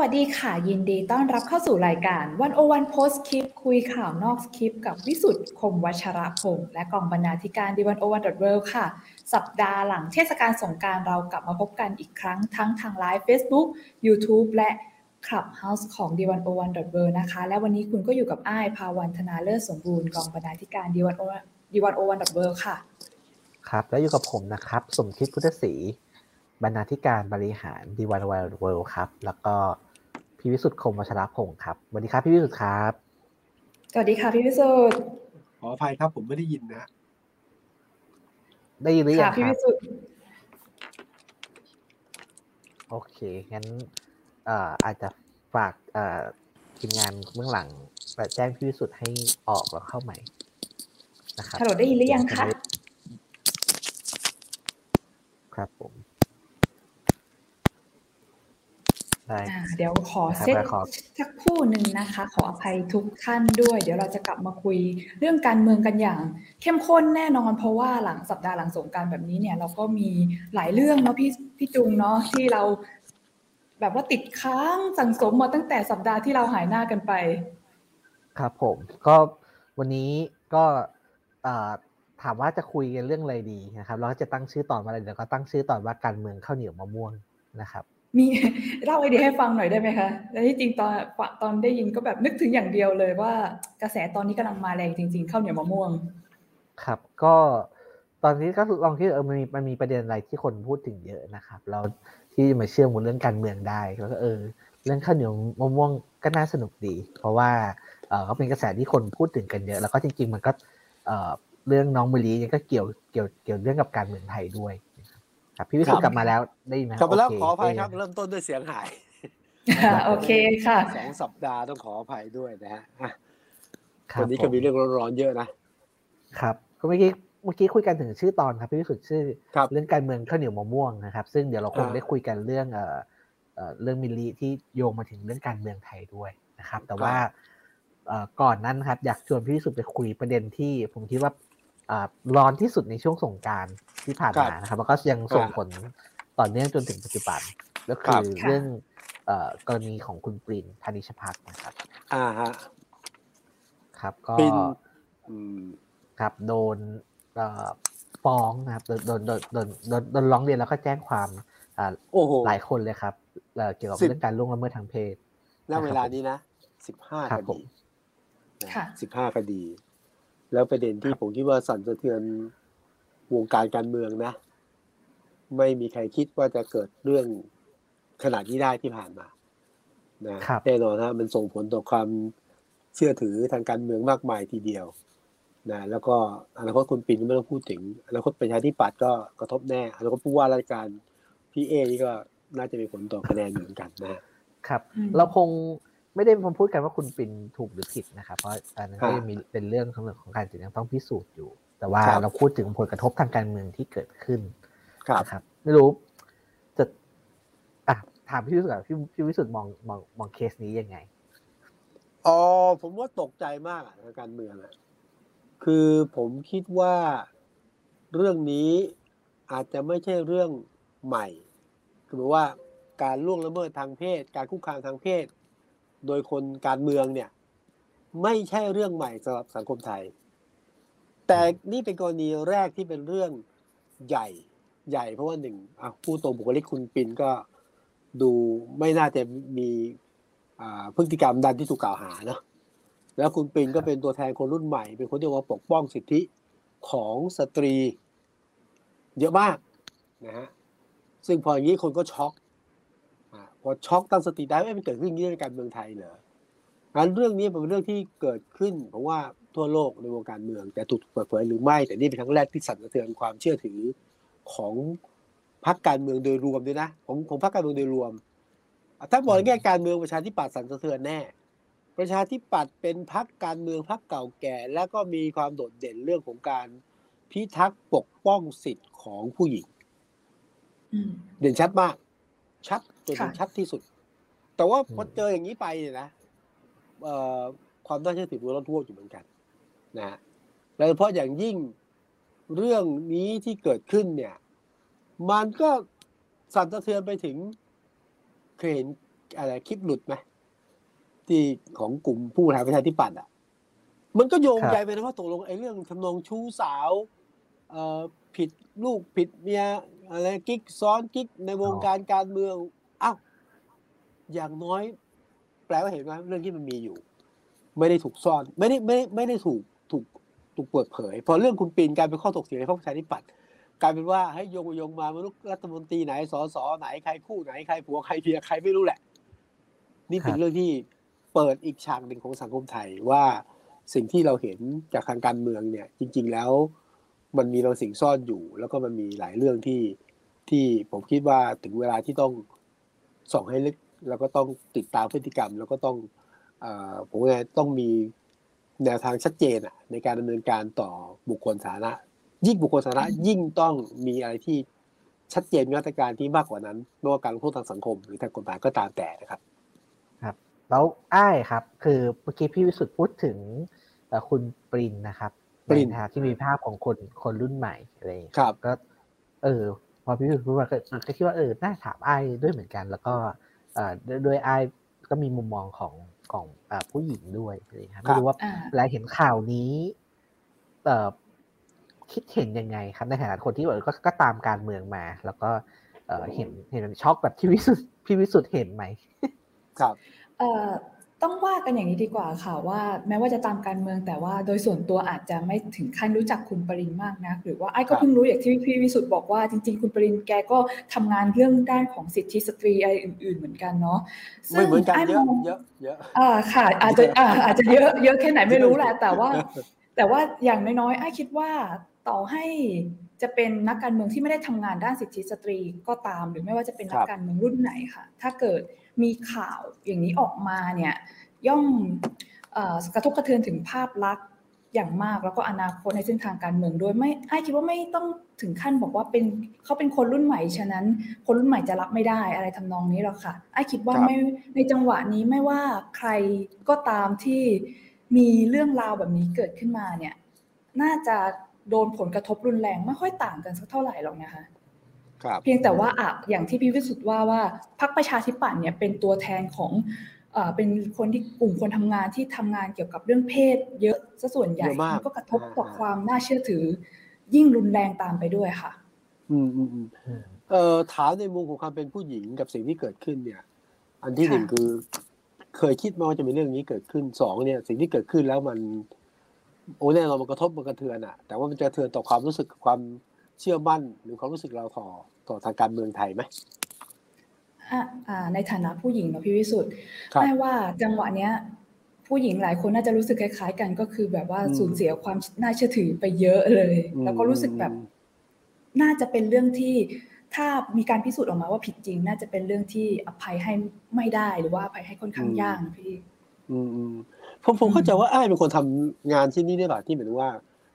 วัสดีค่ะ ยินดีต้อนรับเข้าสู่รายการวันโอวันโพสคลิปคุยข่าวนอกคลิป กับวิสุทธ์คมวัชระพงศ์และกองบรรณาธิการดีวันโอวันดอทเวค่ะ สัปดาห์หลังเทศกาลสงการเรากลับมาพบกันอีกครั้งทั้งทางไลฟ์ Facebook YouTube และ Clubhouse ของ d 1 0 1 w o r l d นะคะ และวันนี้คุณก็อยู่กับอ้ายภาวันธนาเลิศสมบูรณ์กองบรรณาธิการ d 1 0 1 w o r l d ค่ะ ครับ แล้วอยู่กับผมนะครับ สมคิดพุทธศรีบรรณาธิการบริหาร d 1 w o r l d ครับ แล้วก็ พี่วิสุทธ์คมวัชรพงศ์ครับสวัสดีครับพี่วิสุทธ์ครับสวัสดีค่ะพี่วิสุทธ์ขออภัยครับ ผมไม่ได้ยินนะ ได้ยินหรือยังครับพี่วิสุทธ์โอเคงั้นอาจจะฝากทีมงานเบื้องหลังแจ้งพี่วิสุทธ์ให้ออกแล้วเข้าใหม่นะครับฮัลโหลได้ยินหรือยังคะครับผม เดี๋ยวขอเซตสักคู่หนึ่งนะคะ ขออภัยทุกท่านด้วย เดี๋ยวเราจะกลับมาคุยเรื่องการเมืองกันอย่าง เข้มข้นแน่นอน เพราะว่าหลังสัปดาห์หลังสงการแบบนี้เนี่ย เราก็มีหลายเรื่องเนาะพี่พี่จุงเนาะที่เรา แบบว่าติดค้างสังสมมาตั้งแต่สัปดาห์ที่เราหายหน้ากันไป ครับผม ก็วันนี้ก็ถามว่าจะคุยกันเรื่องอะไรดีนะครับ เราก็จะตั้งชื่อตอนมาอะไรเดี๋ยวก็ตั้งชื่อตอนว่าการเมืองข้าวเหนียวมะม่วงนะครับ มีเล่าไอเดียให้ฟังหน่อยได้ไหมคะแล้วที่จริงตอนตอนได้ยินก็แบบนึกถึงอย่างเดียวเลยว่ากระแสตอนนี้กำลังมาแรงจริง ๆข้าวเหนียวมะม่วง ครับ ก็ตอนนี้ก็ลองที่เออมันมีมันมีประเด็นอะไรที่คนพูดถึงเยอะนะครับเราที่มาเชื่อมกับเรื่องการเมืองได้แล้วก็เออ เรื่องข้าวเหนียวมะม่วงก็น่าสนุกดี เพราะว่าเออเขาเป็นกระแสที่คนพูดถึงกันเยอะ แล้วก็จริง ๆ มันก็เออเรื่องน้องมิลีก็เกี่ยวเกี่ยวเกี่ยวเรื่องกับการเมืองไทยด้วย ครับพี่วิสุทธ์กลับมาแล้วได้ไหมกลับมาแล้วขออภัยครับ เริ่มต้นด้วยเสียงหายโอเคค่ะสองสัปดาห์ต้องขออภัยด้วยนะฮะวันนี้ก็มีเรื่องร้อนๆเยอะนะครับก็เมื่อกี้เมื่อกี้คุยกันถึงชื่อตอนครับพี่วิสุทธ์ชื่อ เรื่องการเมืองข้าวเหนียวมะม่วงนะครับ ซึ่งเดี๋ยวเราคงได้คุยกันเรื่องเอ่อเรื่องมิลลีที่โยงมาถึงเรื่องการเมืองไทยด้วยนะครับ แต่ว่าก่อนนั้นครับ อยากชวนพี่วิสุทธ์ไปคุยประเด็นที่ผมคิดว่า ร้อนที่สุดในช่วงสงการที่ผ่านมานะครับแล้วก็ยังส่งผลต่อเนื่องจนถึงปัจจุบันก็คือเรื่องกรณีของคุณปรินธนิชพักนะครับ อ่าฮะครับก็ครับโดนฟ้องนะครับโดนโดนโดนโดนโดนร้องเรียนแล้วก็แจ้งความหลายคนเลยครับเกี่ยวกับเรื่องการล่วงละเมิดทางเพศณเวลานี้นะสิบห้าคดีสิบห้าคดี แล้วประเด็นที่ผมคิดว่าสั่นสะเทือนวงการการเมืองนะ ไม่มีใครคิดว่าจะเกิดเรื่องขนาดนี้ได้ที่ผ่านมานะแน่นอนนะมันส่งผลต่อความเชื่อถือทางการเมืองมากมายทีเดียวนะแล้วก็อนาคตคุณปินไม่ต้องพูดถึงอนาคตประชาธิปัตย์ก็กระทบแน่อนาคตผู้ว่าราชการพี่เอนี่ก็น่าจะมีผลต่อคะแนนเหมือนกันนะครับ เราคง ไม่ได้มาพูดกันว่าคุณปินถูกหรือผิดนะครับ เพราะอันนั้นก็ยังมีเป็นเรื่องของของการยังต้องพิสูจน์อยู่ แต่ว่าเราพูดถึงผลกระทบทางการเมืองที่เกิดขึ้นนะครับไม่รู้จะอะถามพี่วิสุทธิ์พี่พี่วิสุทธิ์มองมองมองเคสนี้ยังไงอ๋อผมว่าตกใจมากทางการเมืองอะคือผมคิดว่าเรื่องนี้อาจจะไม่ใช่เรื่องใหม่ คือว่าการล่วงละเมิดทางเพศ การคุกคามทางเพศ โดยคนการเมืองเนี่ย ไม่ใช่เรื่องใหม่สำหรับสังคมไทย แต่นี่เป็นกรณีแรกที่เป็นเรื่องใหญ่ใหญ่เพราะว่าหนึ่งผู้ตรงบุคลิกคุณปินก็ดูไม่น่าจะมีพฤติกรรมดันที่ถูกกล่าวหาเนาะแล้วคุณปินก็เป็นตัวแทนคนรุ่นใหม่ เป็นคนที่ว่าปกป้องสิทธิของสตรี เยอะมากนะฮะซึ่งพออย่างนี้คนก็ช็อก พอช็อกตั้งสติได้ไม่เป็นเกิดขึ้นในการเมืองไทยเหรองั้นเรื่องนี้เป็นเรื่องที่เกิดขึ้นเพราะว่าทั่วโลกในวงการเมืองแต่ถูกเปิดเผยหรือไม่ แต่นี่เป็นครั้งแรกที่สั่นสะเทือนความเชื่อถือของพรรคการเมืองโดยรวมด้วยนะของของพรรคการเมืองโดยรวม ถ้ามองในแง่การเมืองประชาธิปัตย์สั่นสะเทือนแน่ ประชาธิปัตย์เป็นพรรคการเมืองพรรคเก่าแก่ แล้วก็มีความโดดเด่นเรื่องของการพิทักษ์ปกป้องสิทธิ์ของผู้หญิงเด่นชัดมาก ชัดจนชัดที่สุด แต่ว่าพอเจออย่างนี้ไปเนี่ยนะความน่าเชื่อถือมันลดทั่วอยู่เหมือนกันนะแล้วเพราะอย่างยิ่งเรื่องนี้ที่เกิดขึ้นเนี่ย มันก็สั่นสะเทือนไปถึงเคยเห็นอะไรคลิปหลุดไหมที่ของกลุ่มผู้แทนประชาธิปัตย์อะ มันก็โยงใยไปนะว่าตกลงไอ้เรื่องทำนองชู้สาว เอ่อผิดลูกผิดเมีย อะไรกิ๊กซ้อนกิ๊กในวงการการเมืองอ้าวอย่างน้อย แปลว่าเห็นไหมเรื่องที่มันมีอยู่ ไม่ได้ถูกซ่อน ไม่ได้ไม่ไม่ได้ถูกถูกถูกเปิดเผย พอเรื่องคุณปีนกลายเป็นข้อถกเถียงในพรรคประชาธิปัตย์กลายเป็นว่าให้โยงโยงมาไม่รู้รัฐมนตรีไหนสสไหนใครคู่ไหนใครผัวใครเพียใครไม่รู้แหละ นี่เป็นเรื่องที่เปิดอีกฉากหนึ่งของสังคมไทยว่าสิ่งที่เราเห็นจากทางการเมืองเนี่ย จริง ๆ แล้ว มันมีเราสิ่งซ่อนอยู่ แล้วก็มันมีหลายเรื่องที่ที่ผมคิดว่าถึงเวลาที่ต้องส่องให้ลึก แล้วก็ต้องติดตามพฤติกรรม แล้วก็ต้องอผมว่าต้องมีแนวทางชัดเจนอะในการดำเนินการต่อบุคคลสาธารณะยิ่งบุคคลสาธารณะยิ่งต้องมีอะไรที่ชัดเจนมาตรการที่มากกว่านั้นไม่ว่าการลงโทษทางสังคม หรือทางกฎหมายก็ตามแต่นะครับครับ แล้วอ้ายครับ คือเมื่อกี้พี่วิสุทธ์พูดถึงคุณปรินนะครับ ปรินที่มีภาพของคนคนรุ่นใหม่อะไรครับก็ เออ พอพี่วิสุทธ์พูดมาก็คิดว่าเออน่าถามอ้ายด้วยเหมือนกัน แล้วก็เอ่อด้วยอ้ายก็มีมุมมองของของผู้หญิงด้วยนะครับไม่รู้ว่าเวลาเห็นข่าวนี้เอ่อคิดเห็นยังไงครับในฐานะคนที่แบบก็ก็ตามการเมืองมา แล้วก็เเห็นเห็นช็อกแบบที่วิสุทธ์พี่วิสุทธ์เห็นไหมครับ เอ่อ ต้องว่ากันอย่างนี้ดีกว่าค่ะว่าแม้ว่าจะตามการเมืองแต่ว่าโดยส่วนตัวอาจจะไม่ถึงขั้นรู้จักคุณปรินมากนะหรือว่าไอ้ก็เพิ่งรู้อย่างที่พี่วิสุทธ์บอกว่าจริง ๆ คุณปรินแกก็ทำงานเรื่องด้านของสิทธิสตรีอะไรอื่น ๆ เหมือนกันเนาะซึ่งไอ้มองเยอะเยอะอ่าค่ะ อาจจะอ่าอาจจะเยอะเยอะแค่ไหนไม่รู้แหละแต่ว่า แต่ว่าอย่างน้อยๆไอ้คิดว่าต่อให้จะเป็นนักการเมืองที่ไม่ได้ทำงานด้านสิทธิสตรีก็ตาม หรือไม่ว่าจะเป็นนักการเมืองรุ่นไหนค่ะ ถ้าเกิด มีข่าวอย่างนี้ออกมาเนี่ยย่อมกระทบกระเทือนถึงภาพลักษณ์อย่างมากแล้วก็อนาคตในเส้นทางการเมืองด้วยไม่ไอ้คิดว่าไม่ต้องถึงขั้นบอกว่าเป็นเขาเป็นคนรุ่นใหม่ฉะนั้น คนรุ่นใหม่จะรับไม่ได้อะไรทำนองนี้หรอกค่ะไอ้คิดว่าไม่ในจังหวะนี้ไม่ว่าใครก็ตามที่มีเรื่องราวแบบนี้เกิดขึ้นมาเนี่ย น่าจะโดนผลกระทบรุนแรงไม่ค่อยต่างกันสักเท่าไหร่หรอกนะคะ เพียงแต่ว่าอะอย่างที่พี่วิสุทธ์ว่าว่าพรรคประชาธิปัตย์เนี่ยเป็นตัวแทนของเป็นคนที่กลุ่มคนทำงานที่ทำงานเกี่ยวกับเรื่องเพศ เยอะซะส่วนใหญ่มันก็กระทบต่อความน่าเชื่อถือ ยิ่งรุนแรงตามไปด้วยค่ะ อืมอืมอืมเอ่อถามในมุมของความเป็นผู้หญิงกับสิ่งที่เกิดขึ้นเนี่ย อันที่หนึ่งคือ เคยคิดมาว่าจะมีเรื่องนี้เกิดขึ้นสองเนี่ย สิ่งที่เกิดขึ้นแล้วมัน โอ้แน่นอนมันกระทบมันกระเทือนอะ แต่ว่ามันจะกระเทือนต่อความรู้สึกความ เชื่อมั่นหรือความรู้สึกเราต่อต่อทางการเมืองไทยไหมในฐานะผู้หญิงเนาะพี่วิสุทธ์ไม่ว่าจังหวะเนี้ย ผู้หญิงหลายคนน่าจะรู้สึกคล้ายๆกันก็คือแบบว่าสูญเสียความน่าเชื่อถือไปเยอะเลย แล้วก็รู้สึกแบบ น่าจะเป็นเรื่องที่ถ้ามีการพิสูจน์ออกมาว่าผิดจริง น่าจะเป็นเรื่องที่อภัยให้ไม่ได้หรือว่าอภัยให้ค่อนข้างยากนะพี่อืมผมผมเข้าใจว่าไอ้เป็นคนทำงานที่นี่ได้หรอที่เหมือนว่า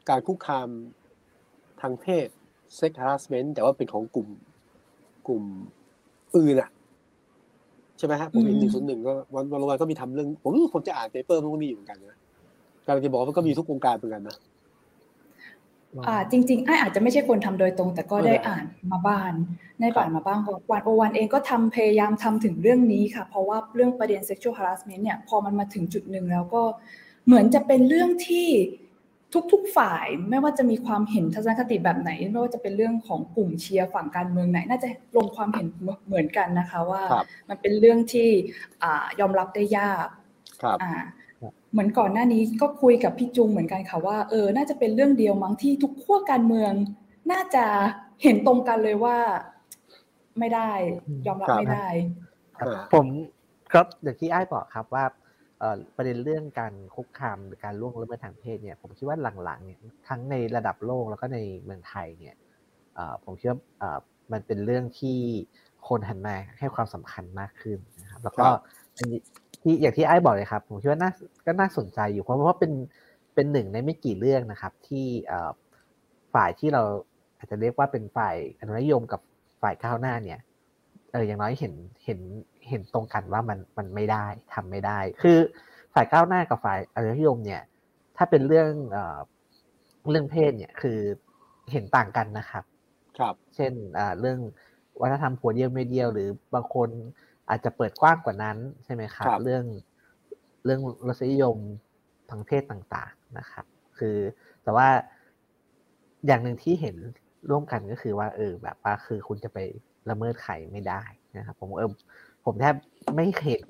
การคุกคามทางเพศ sex harassment แต่ว่าเป็นของกลุ่มกลุ่มอื่นอะใช่ไหมฮะผมเห็นหนึ่งศูนย์หนึ่งก็วันวันวันก็มีทำเรื่อง ผมรู้ผมจะอ่านเปเปอร์มันก็มีอยู่เหมือนกันนะกำลังจะบอกว่าก็มีทุกวงการเหมือนกันนะอ่าจริงๆไอ้อาจจะไม่ใช่คนทำโดยตรง แต่ก็ได้อ่านมาบ้านในบ้านมาบ้างวันโอวันเองก็ทำพยายามทำถึงเรื่องนี้ค่ะ เพราะว่าเรื่องประเด็น sexual harassment เนี่ยพอมันมาถึงจุดหนึ่งแล้วก็เหมือนจะเป็นเรื่องที่ ทุกๆฝ่ายไม่ว่าจะมีความเห็นทัศนคติแบบไหน ไม่ว่าจะเป็นเรื่องของกลุ่มเชียร์ฝั่งการเมืองไหน น่าจะลงความเห็นเหมือนกันนะคะว่ามันเป็นเรื่องที่ยอมรับได้ยากเหมือนก่อนหน้านี้ก็คุยกับพี่จุงเหมือนกันค่ะว่าเออน่าจะเป็นเรื่องเดียวมั้งที่ทุกขั้วการเมือง น่าจะเห็นตรงกันเลยว่า ไม่ได้ ยอมรับไม่ได้ผมก็อย่างที่ไอ้บอกครับว่า ประเด็นเรื่องการคุกคามหรือการล่วงละเมิดทางเพศเนี่ยผมคิดว่าหลังๆเนี่ยทั้งในระดับโลกแล้วก็ในเมืองไทยเนี่ยผมคิดว่ามันเป็นเรื่องที่คนหันมาให้ความสำคัญมากขึ้นนะครับ แล้วก็ที่อย่างที่ไอ้บอกเลยครับ ผมคิดว่าน่าก็น่าสนใจอยู่เพราะว่าเป็นเป็นหนึ่งในไม่กี่เรื่องนะครับ ที่ฝ่ายที่เราอาจจะเรียกว่าเป็นฝ่ายอนุรักษนิยมกับฝ่ายก้าวหน้าเนี่ยเอออย่างน้อยเห็นเห็น เห็นตรงกันว่ามันมันไม่ได้ทำไม่ได้ คือฝ่ายก้าวหน้ากับฝ่ายอนุรักษนิยมเนี่ย ถ้าเป็นเรื่องเอ่อเรื่องเพศเนี่ยคือเห็นต่างกันนะครับ ครับ เช่นอ่าเรื่องวัฒนธรรมผัวเดียวไม่เดียว หรือบางคนอาจจะเปิดกว้างกว่านั้นใช่ไหมครับ เรื่องเรื่องรสนิยมทางเพศต่างๆนะครับ คือแต่ว่าอย่างหนึ่งที่เห็นร่วมกันก็คือว่าเออแบบว่าคือคุณจะไปละเมิดไข่ไม่ได้นะครับ ผมเออ ผมแทบไม่เห็น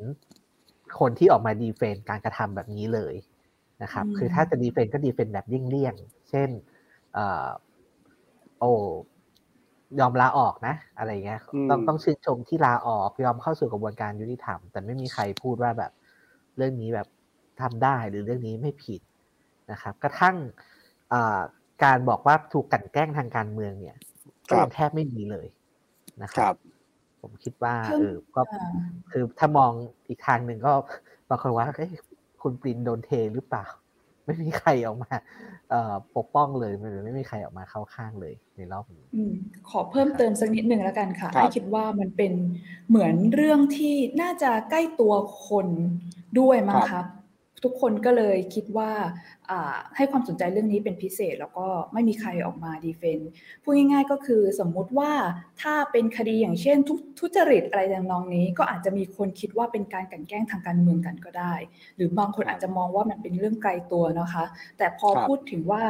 คนที่ออกมาดีเฟนการกระทำแบบนี้เลยนะครับ คือถ้าจะดีเฟนก็ดีเฟนแบบเลี่ยงๆ เช่นเอ่อโอ้ยอมลาออกนะ อะไรเงี้ย ต้องต้องชื่นชมที่ลาออกยอมเข้าสู่กระบวนการยุติธรรม แต่ไม่มีใครพูดว่าแบบเรื่องนี้แบบทำได้หรือเรื่องนี้ไม่ผิดนะครับ กระทั่งการบอกว่าถูกกันแกล้งทางการเมืองเนี่ยก็ยังแทบไม่มีเลยนะครับ ผมคิดว่าเออก็คือถ้ามองอีกทางหนึ่งก็บางคนว่าเอ้คุณปรินโดนเทหรือเปล่า ไม่มีใครออกมาปกป้องเลยไม่ไม่มีใครออกมาเข้าข้างเลยในรอบนี้ขอเพิ่มเติมสักนิดหนึ่งแล้วกันค่ะไอ้คิดว่ามันเป็นเหมือนเรื่องที่น่าจะใกล้ตัวคนด้วยมั้งครับ ทุกคนก็เลยคิดว่าให้ความสนใจเรื่องนี้เป็นพิเศษ แล้วก็ไม่มีใครออกมาดีเฟนต์พูดง่ายๆก็คือสมมุติว่าถ้าเป็นคดีอย่างเช่นทุจริตอะไรอย่างน้องนี้ ก็อาจจะมีคนคิดว่าเป็นการกันแกล้งทางการเมืองกันก็ได้ หรือบางคนอาจจะมองว่ามันเป็นเรื่องไกลตัวนะคะ แต่พอพูดถึงว่า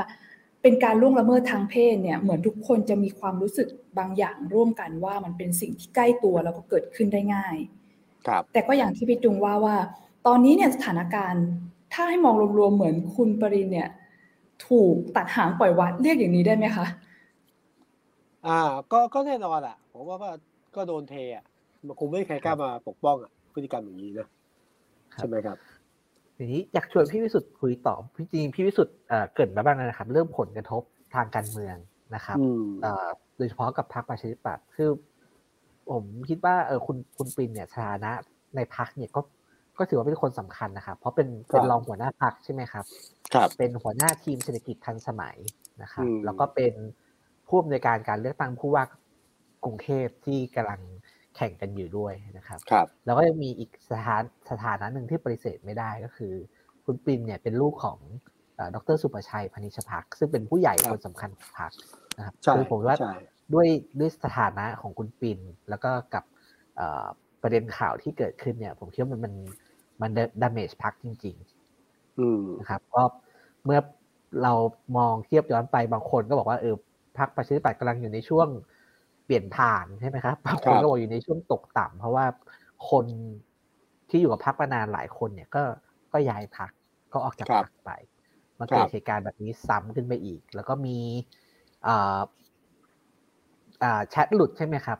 เป็นการล่วงละเมิดทางเพศเนี่ยเหมือนทุกคนจะมีความรู้สึกบางอย่างร่วมกันว่ามันเป็นสิ่งที่ใกล้ตัวแล้วก็เกิดขึ้นได้ง่าย ครับ แต่ก็อย่างที่พี่จุงว่าว่า ตอนนี้เนี่ยสถานการณ์ถ้าให้มองรวมๆเหมือนคุณปรินเนี่ย ถูกตัดหางปล่อยวัดเรียกอย่างนี้ได้ไหมคะอ่า ก็ก็แน่นอนแหละผมว่าก็ก็โดนเทอะมันคงไม่มีใครกล้ามาปกป้องอะพฤติกรรมอย่างนี้นะใช่ไหมครับทีนี้อยากชวนพี่วิสุทธ์คุยต่อพี่จริงพี่วิสุทธ์เกิดมาบ้างนะครับ เรื่องผลกระทบทางการเมืองนะครับโดยเฉพาะกับพรรคประชาธิปัตย์คือ ผมคิดว่าเออคุณคุณปรินเนี่ยฐานะในพรรคเนี่ยก็ ก็ถือว่าเป็นคนสำคัญนะครับ เพราะเป็นเป็นรองหัวหน้าพักใช่ไหมครับครับ เป็นหัวหน้าทีมเศรษฐกิจทันสมัยนะครับแล้วก็เป็นผู้อำนวยการการเลือกตั้งผู้ว่ากรุงเทพที่กำลังแข่งกันอยู่ด้วยนะครับครับแล้วก็ยังมีอีกสถานสถานะหนึ่งที่ปฏิเสธไม่ได้ก็คือ คุณปินเนี่ยเป็นลูกของดรสุประชัยพนิชพักซึ่งเป็นผู้ใหญ่คนสำคัญของพรรคนะครับคือผมว่าด้วยด้วยสถานะของคุณปินแล้วก็กับประเด็นข่าวที่เกิดขึ้นเนี่ย ผมคิดว่ามันมัน มันดามจพักจริงๆนะครับก็เมื่อเรามองเทียบย้อนไปบางคนก็บอกว่าเออพักประชาธิปัตย์กำลังอยู่ในช่วงเปลี่ยนผ่านใช่ไหมครับบางคนก็บอกอยู่ในช่วงตกต่ำเพราะว่าคนที่อยู่กับพักมานานหลายคนเนี่ยก็ก็ย้ายพักก็ออกจากพักไปมันเกิดเหตุการณ์แบบนี้ซ้ำขึ้นไปอีก แล้วก็มีอ่าอ่าแชทหลุดใช่ไหมครับ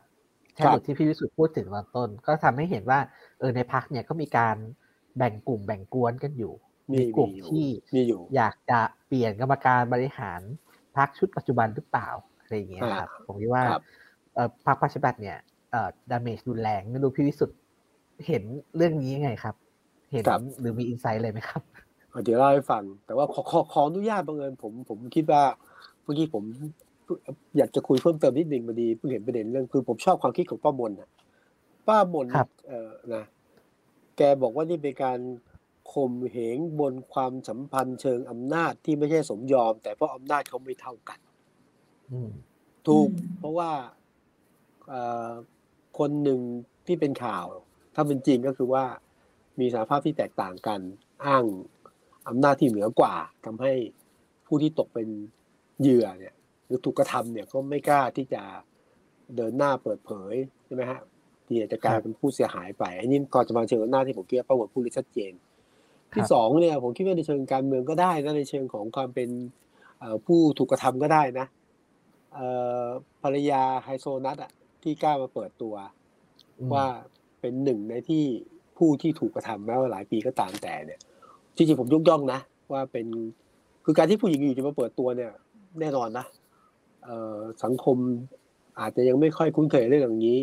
แชทหลุดที่พี่วิสุทธ์พูดถึงตอนต้น ก็ทำให้เห็นว่าเออในพักเนี่ยก็มีการ แบ่งกลุ่มแบ่งกวนกันอยู่ มีกลุ่มที่อยากจะเปลี่ยนกรรมการบริหารพักชุดปัจจุบันหรือเปล่าอะไรอย่างเงี้ยครับ ผมคิดว่าเออพรรคประชาธิปัตย์เนี่ยเอ่อ damage รุนแรงไม่รู้พี่วิสุทธ์เห็นเรื่องนี้ยังไงครับ เห็นหรือมี insight อะไรไหมครับเดี๋ยวเล่าให้ฟัง แต่ว่าขอขอขออนุญาตบังเอิญผมผมคิดว่าเมื่อกี้ผมอยากจะคุยเพิ่มเติมนิดนึงพอดีเพิ่งเห็นประเด็นเรื่องคือผมชอบความคิดของป้ามนนะป้ามนเออนะ แกบอกว่านี่เป็นการข่มเหงบนความสัมพันธ์เชิงอำนาจที่ไม่ใช่สมยอม แต่เพราะอำนาจเขาไม่เท่ากันถูกเพราะว่าคนหนึ่งที่เป็นข่าว ถ้าเป็นจริงก็คือว่ามีสาภาพที่แตกต่างกัน อ้างอำนาจที่เหนือกว่าทำให้ผู้ที่ตกเป็นเหยื่อเนี่ย หรือถูกกระทำเนี่ยก็ไม่กล้าที่จะเดินหน้าเปิดเผยใช่ไหมฮะ ที่จะกลายเป็นผู้เสียหายไปอันนี้ก่อนจะมาเชิงหน้าที่ผมคิดว่าประวัติผู้ริชัดเจน ที่สองเนี่ยผมคิดว่าในเชิงการเมืองก็ได้นะในเชิงของความเป็นผู้ถูกกระทำก็ได้นะภรรยาไฮโซนัทอะที่กล้ามาเปิดตัว ว่าเป็นหนึ่งในที่ผู้ที่ถูกกระทำแม้ว่าหลายปีก็ตามแต่เนี่ยจริงๆผมยกย่องนะ ว่าเป็นคือการที่ผู้หญิงอยู่จะมาเปิดตัวเนี่ย แน่นอนนะสังคมอาจจะยังไม่ค่อยคุ้นเคยเรื่องอย่างนี้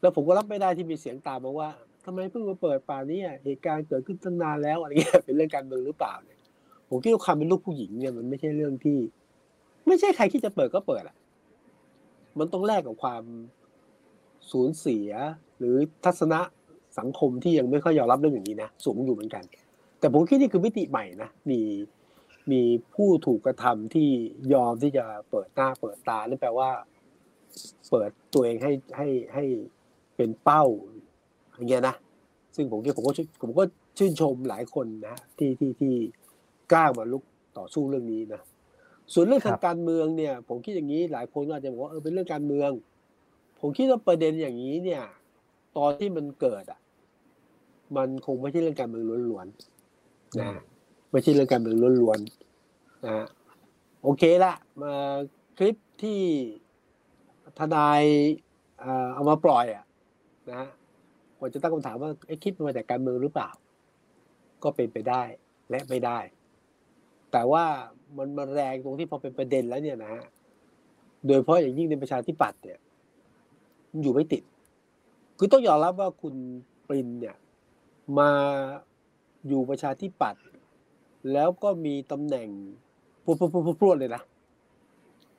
แล้วผมก็รับไม่ได้ที่มีเสียงตามมาว่าทำไมเพิ่งมาเปิดป่านี้เหตุการณ์เกิดขึ้นตั้งนานแล้วอะไรเงี้ยเป็นเรื่องการเมืองหรือเปล่าเนี่ยผมคิดว่าความเป็นลูกผู้หญิงเนี่ยมันไม่ใช่เรื่องที่ ไม่ใช่ใครที่จะเปิดก็เปิดอะ มันต้องแลกกับความสูญเสีย หรือทัศนะสังคมที่ยังไม่ค่อยยอมรับเรื่องอย่างนี้นะสูงอยู่เหมือนกัน แต่ผมคิดนี่คือมิติใหม่นะมีมีผู้ถูกกระทำที่ยอมที่จะเปิดหน้าเปิดตานั่นแปลว่า เปิดตัวเองให้ให้ให้ เป็นเป้าอย่างเงี้ยนะซึ่งผมผมก็ผมก็ชื่นชมหลายคนนะที่ที่ที่กล้ามาลุกต่อสู้เรื่องนี้นะส่วนเรื่องทางการเมืองเนี่ย ผมคิดอย่างนี้หลายคนอาจจะบอกว่าเออเป็นเรื่องการเมือง ผมคิดว่าประเด็นอย่างนี้เนี่ย ตอนที่มันเกิดอะ มันคงไม่ใช่เรื่องการเมืองล้วนๆนะไม่ใช่เรื่องการเมืองล้วนๆนะโอเคละมาคลิปที่ทนายเอามาปล่อยอะ นะควรจะตั้งคำถามว่าไอ้คลิปมาจากการเมืองหรือเปล่า ก็เป็นไปได้และไม่ได้ แต่ว่ามันมาแรงตรงที่พอเป็นประเด็นแล้วเนี่ยนะฮะโดยเฉพาะอย่างยิ่งในประชาธิปัตย์เนี่ย อยู่ไม่ติด คือต้องยอมรับว่าคุณปรินเนี่ย มาอยู่ประชาธิปัตย์แล้วก็มีตำแหน่งพูดพูดพูดพูดเลยนะ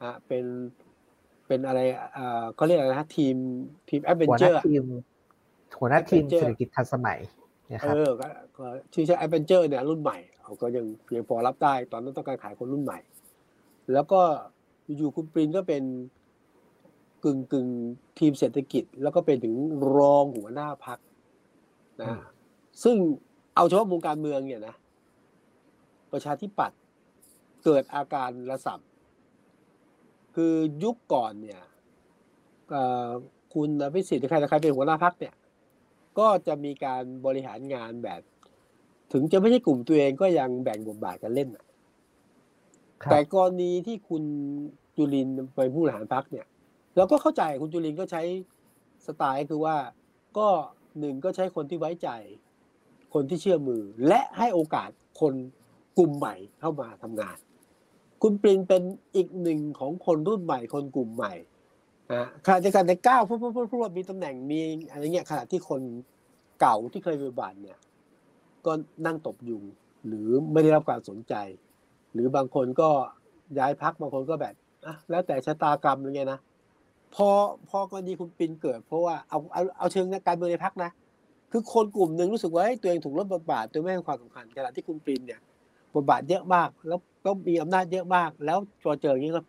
อะเป็น เป็นอะไรอ่าเขาเรียกอะไรนะทีมทีมแอดเวนเจอร์ทีมหัวหน้าทีมเศรษฐกิจทันสมัยเออก็ชื่อใช่แอดเวนเจอร์เนี่ยรุ่นใหม่เขาก็ยังเพียงพอรับได้ตอนนั้นต้องการขายคนรุ่นใหม่ แล้วก็อยู่คุณปริญญ์ก็เป็นกึ่งกึ่งทีมเศรษฐกิจ แล้วก็เป็นถึงรองหัวหน้าพรรคนะซึ่งเอาเฉพาะวงการเมืองเนี่ยนะ ประชาธิปัตย์เกิดอาการระสับ คือยุคก่อนเนี่ยคุณพิสิทธิ์ใครใครเป็นหัวหน้าพักเนี่ย ก็จะมีการบริหารงานแบบ ถึงจะไม่ใช่กลุ่มตัวเองก็ยังแบ่งบทบาทกันเล่นแต่กรณีที่คุณจุลินไปผู้บริหารพักเนี่ยเราก็เข้าใจคุณจุลินก็ใช้สไตล์คือว่าก็หนึ่งก็ใช้คนที่ไว้ใจ คนที่เชื่อมือ และให้โอกาสคนกลุ่มใหม่เข้ามาทำงาน คุณปรินเป็นอีกหนึ่งของคนรุ่นใหม่คนกลุ่มใหม่นะขณะเดียวกันในก้าวพูดพูดพูดพูดมีตำแหน่งมีอะไรเงี้ยขณะที่คนเก่าที่เคยเป็นบาทเนี่ย ก็นั่งตบยุงหรือไม่ได้รับการสนใจ หรือบางคนก็ย้ายพักบางคนก็แบบอะแล้วแต่ชะตากรรมอะไรเงี้ยนะพอพอกรณีคุณปินเกิด เพราะว่าเอาเอาเอาเชิงการเมืองในพักนะคือคนกลุ่มหนึ่งรู้สึกว่าตัวเองถูกลดบทบาทตัวไม่ให้ความสำคัญขณะที่คุณปินเนี่ยบทบาทเยอะมากแล้ว ก็มีอำนาจเยอะมาก แล้วพอเจออย่างนี้ก็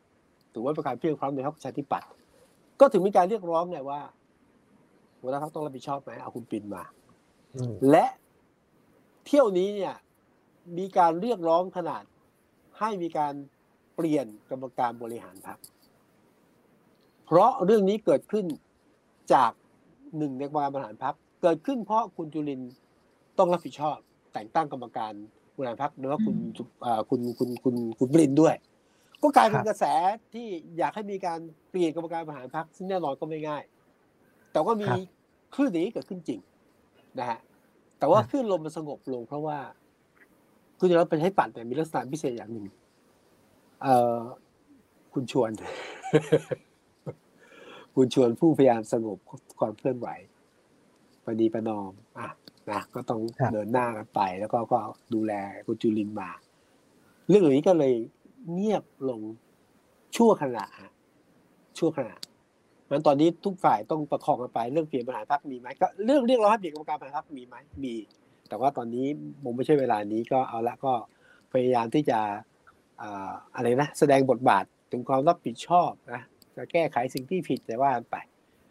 ถือว่าเป็นการเพียงพร้อมในพรรคประชาธิปัตย์ก็ถึงมีการเรียกร้องไงว่าหัวหน้าพรรคต้องรับผิดชอบไหมเอาคุณปินมา และเที่ยวนี้เนี่ย มีการเรียกร้องขนาด ให้มีการเปลี่ยนกรรมการบริหารพรรคเพราะเรื่องนี้เกิดขึ้นจากหนึ่งในกรรมการบริหารพรรคเกิดขึ้นเพราะคุณจุลินต้องรับผิดชอบ แต่งตั้งกรรมการ บริหารพรรคโดยว่าคุณคุณคุณคุณคุณบรินด้วย ก็กลายเป็นกระแสที่อยากให้มีการเปลี่ยนกรรมการบริหารพรรคซึ่งแน่นอนก็ไม่ง่าย แต่ก็มีคลื่นนี้เกิดขึ้นจริงนะฮะแต่ว่าคลื่นลมมันสงบลง เพราะว่าคุณจะรับเป็นให้ปัดเนี่ยมีลักษณะพิเศษอย่างหนึ่งเอ่อคุณชวน คุณชวนผู้พยายามสงบความเคลื่อนไหวปณีประนอมอะ นะก็ต้องเดินหน้ากันไป แล้วก็ก็ดูแลคุณจุลินมา เรื่องนี้ก็เลยเงียบลงชั่วขณะชั่วขณะมันตอนนี้ทุกฝ่ายต้องประคองกันไป เรื่องเปลี่ยนบริหารพรรคมีไหมก็เรื่องเรียกร้องให้เปลี่ยนกรรมการบริหารพรรคมีไหมมี แต่ว่าตอนนี้ผมไม่ใช่เวลานี้ก็เอาละก็พยายามที่จะอะไรนะแสดงบทบาทถึงความรับผิดชอบนะจะแก้ไขสิ่งที่ผิดแต่ว่าไป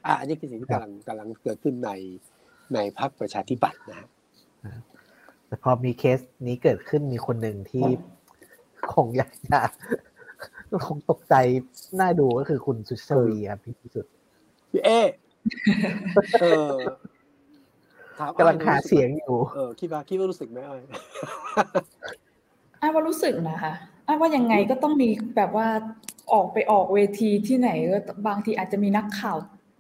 อะอันนี้คือสิ่งที่กำลังกำลังเกิดขึ้นใน ในพรรคประชาธิปัตย์นะแต่พอมีเคสนี้เกิดขึ้นมีคนหนึ่งที่คงอยากจะคงตกใจน่าดูก็คือคุณสุชวีครับพี่สุดพี่เอเออกำลังหาเสียงอยู่ เออคิดว่าคิดว่ารู้สึกไหมอ้อยอ้ว่ารู้สึกนะคะอ้ว่ายังไงก็ต้องมีแบบว่าออกไปออกเวทีที่ไหนก็บางทีอาจจะมีนักข่าว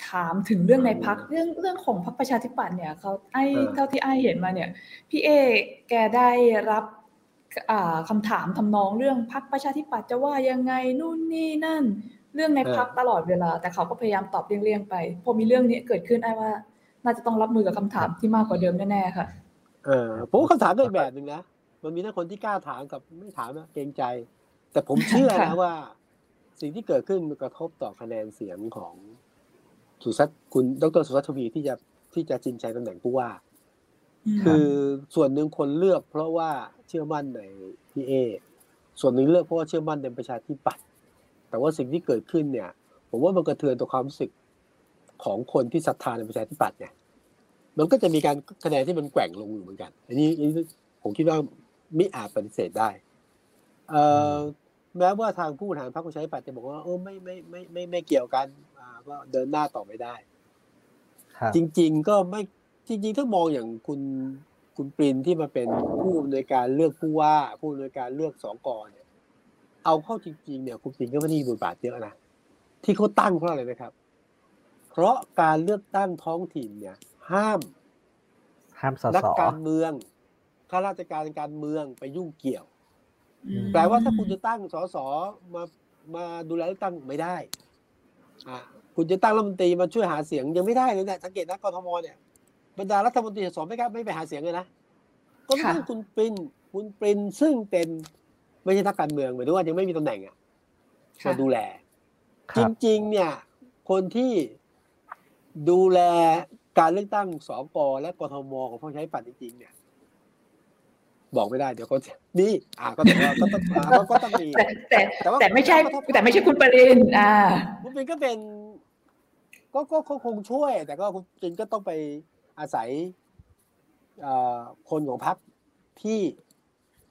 ถามถึงเรื่องในพักเรื่องเรื่องของพรรคประชาธิปัตย์เนี่ยเขาไอ้เท่าที่ไอ้เห็นมาเนี่ยพี่เอแกได้รับคำถามทำนองเรื่องพรรคประชาธิปัตย์จะว่ายังไงนู่นนี่นั่น เรื่องในพักตลอดเวลา แต่เขาก็พยายามตอบเลี่ยงๆไป พอมีเรื่องนี้เกิดขึ้นไอ้ว่า น่าจะต้องรับมือกับคำถามที่มากกว่าเดิมแน่ๆค่ะ เออผมคำถามก็อีกแบบหนึ่งนะมันมีทั้งคนที่กล้าถามกับไม่ถามนะเกรงใจ แต่ผมเชื่อนะว่า สิ่งที่เกิดขึ้นมันกระทบต่อคะแนนเสียงของ สุสัตคุณดรสุสัตทวีที่จะที่จะจินใจตำแหน่งผู้ว่า คือส่วนหนึ่งคนเลือก เพราะว่าเชื่อมั่นในพี่เอส่วนหนึ่งเลือกเพราะว่าเชื่อมั่นในประชาธิปัตย์แต่ว่าสิ่งที่เกิดขึ้นเนี่ย ผมว่ามันกระเทือนต่อความรู้สึกของคนที่ศรัทธาในประชาธิปัตย์เนี่ยมันก็จะมีการคะแนนที่มันแกว่งลงอยู่เหมือนกัน อันนี้ผมคิดว่ามิอาจปฏิเสธได้ เอ่อแม้ว่าทางผู้บริหารพรรคประชาธิปัตย์จะบอกว่าโอ้ไม่ไม่ไม่ไม่ไม่เกี่ยวกัน อ่าก็เดินหน้าต่อไปได้ จริง ๆ ก็ไม่จริง ๆ ถ้ามองอย่างคุณคุณปรินที่มาเป็นผู้อำนวยการเลือกผู้ว่า ผู้อำนวยการเลือกสองกอเนี่ย เอาเข้าจริง ๆ เนี่ยคุณปรินก็ไม่ได้มีบทบาทเยอะนะที่เขาตั้งเพราะอะไรนะครับ เพราะการเลือกตั้งท้องถิ่นเนี่ย ห้ามห้ามสนักการเมืองข้าราชการการเมืองไปยุ่งเกี่ยว แปลว่าถ้าคุณจะตั้งสสมามาดูแลเลือกตั้งไม่ได้ อ่า คุณจะตั้งรัฐมนตรีมาช่วยหาเสียงยังไม่ได้เลยเนี่ยสังเกตนะกทมเนี่ยบรรดารัฐมนตรีสอไม่กล้าไม่ไปหาเสียงเลยนะก็ต้องคุณปรินคุณปรินซึ่งเป็นไม่ใช่นักการเมืองหมายถึงว่ายังไม่มีตำแหน่งอะมาดูแล จริงๆ เนี่ย คนที่ดูแลการเลือกตั้งสกและกทมของผู้ใช้ปัดจริงๆเนี่ยบอกไม่ได้เดี๋ยวก็นี่อ่าก็ต้องก็ต้องก็ต้องมีแต่แต่ไม่ใช่ แต่ไม่ใช่คุณปรินอ่าคุณปรินก็เป็น ก็ก็คงช่วย แต่ก็คุณปรินก็ต้องไปอาศัยคนของพรรคที่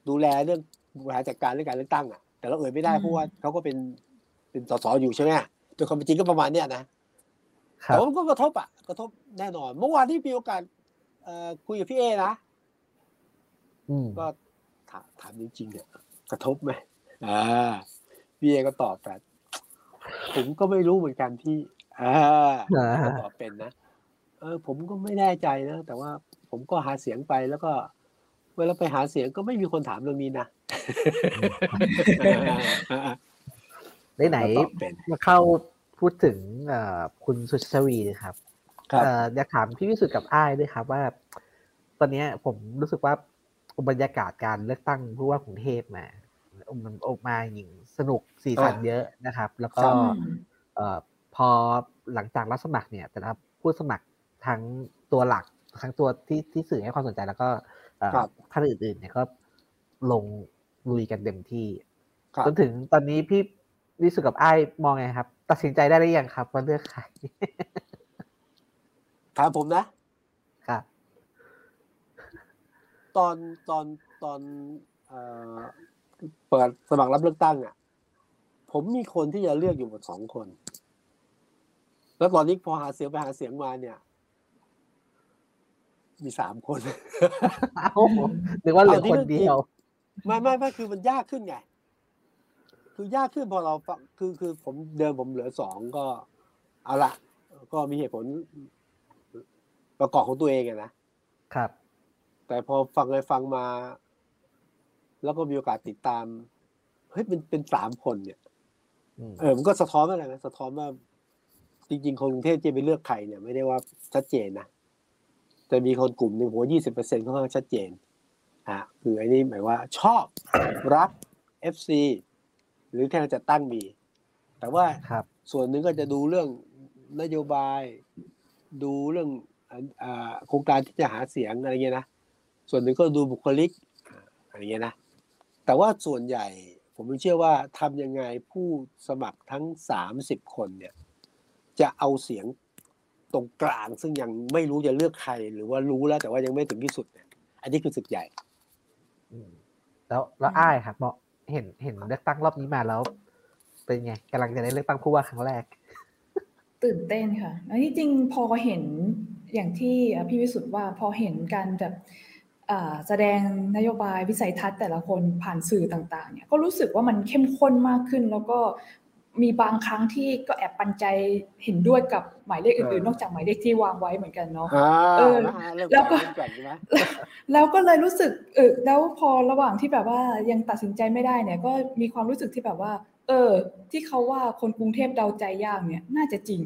ดูแลเรื่องบริหารจัดการเรื่องการเลือกตั้งอะแต่เราเอ่ยไม่ได้เพราะว่าเขาก็เป็นเป็นสสอยู่ใช่ไหมโดยความเป็นจริงก็ประมาณเนี้ยนะแต่ว่ามันก็กระทบอะกระทบแน่นอน เมื่อวานที่มีโอกาสคุยกับพี่เอนะก็ถามถามจริงๆเนี่ยกระทบไหมอ่าพี่เอก็ตอบแต่ผมก็ไม่รู้เหมือนกันที่ อ่าตอบเป็นนะเออ ผมก็ไม่แน่ใจนะแต่ว่าผมก็หาเสียงไปแล้วก็เวลาไปหาเสียงก็ไม่มีคนถามเรื่องนี้นะไหนมาเข้าพูดถึงคุณสุชวีนะครับอยากถามพี่วิสุทธ์กับอ้ายด้วยครับ ว่า ตอนนี้ผมรู้สึกว่าบรรยากาศการเลือกตั้งผู้ว่ากรุงเทพมามันออกมาอย่างสนุกสีสันเยอะนะครับ แล้วก็ พอหลังจากรับสมัครเนี่ย แต่ละผู้สมัครทั้งตัวหลักทั้งตัวที่ที่สื่อให้ความสนใจแล้วก็ท่านอื่นๆเนี่ยก็ลงลุยกันเต็มที่จนถึงตอนนี้พี่วิสุกับไอ้มองไงครับ ตัดสินใจได้หรือยังครับว่าเลือกใครถามผมนะครับตอนตอนตอนเปิดสมัครรับเลือกตั้งอะ ผมมีคนที่จะเลือกอยู่หมดสองคน แล้วตอนนี้พอหาเสียงไปหาเสียงมาเนี่ย มีสามคนหรือว่าเหลือคนเดียวไม่ไม่ไม่คือมันยากขึ้นไงคือยากขึ้นพอเราฟังคือคือผมเดิมผมเหลือสองก็ เอาละก็มีเหตุผลประกอบของตัวเองนะครับ แต่พอฟังไปฟังมา แล้วก็มีโอกาสติดตามเฮ้ยเป็นเป็นสามคนเนี่ยเออมันก็สะท้อนอะไรนะสะท้อนว่า จริงๆคนกรุงเทพจะไปเลือกใครเนี่ยไม่ได้ว่าชัดเจนนะจะมีคนกลุ่มหนึ่งหัวยี่สิบเปอร์เซ็นต์ค่อนข้างชัดเจนอะคือไอ้นี่หมายว่าชอบรัก FC หรือแค่จะตั้งมี แต่ว่าส่วนหนึ่งก็จะดูเรื่องนโยบาย ดูเรื่องโครงการที่จะหาเสียงอะไรเงี้ยนะส่วนหนึ่งก็ดูบุคลิกอะไรเงี้ยนะแต่ว่าส่วนใหญ่ผมเชื่อว่าทำยังไงผู้สมัครทั้งสามสิบคนเนี่ย จะเอาเสียงตรงกลาง ซึ่งยังไม่รู้จะเลือกใคร หรือว่ารู้แล้วแต่ว่ายังไม่ถึงที่สุดเนี่ยอันนี้คือศึกใหญ่แล้วแล้วอ้ายครับเนาะเห็นเห็นเลือกตั้งรอบนี้มาแล้ว เป็นไงกำลังจะได้เลือกตั้งผู้ว่าครั้งแรก ตื่นเต้นค่ะอันนี้จริงพอเห็นอย่างที่พี่วิสุทธ์ว่าพอเห็นการแบบแสดงนโยบายวิสัยทัศน์แต่ละคนผ่านสื่อต่างๆเนี่ยก็รู้สึกว่ามันเข้มข้นมากขึ้น แล้วก็ มีบางครั้งที่ก็แอบปันใจเห็นด้วยกับหมายเลขอื่นๆ นอกจากหมายเลขที่วางไว้เหมือนกันเนาะเออแล้วก็แล้วก็เลยรู้สึกเออแล้วพอระหว่างที่แบบว่ายังตัดสินใจไม่ได้เนี่ย ก็มีความรู้สึกที่แบบว่า เออ ที่เขาว่าคนกรุงเทพเดาใจยากเนี่ยน่าจะจริง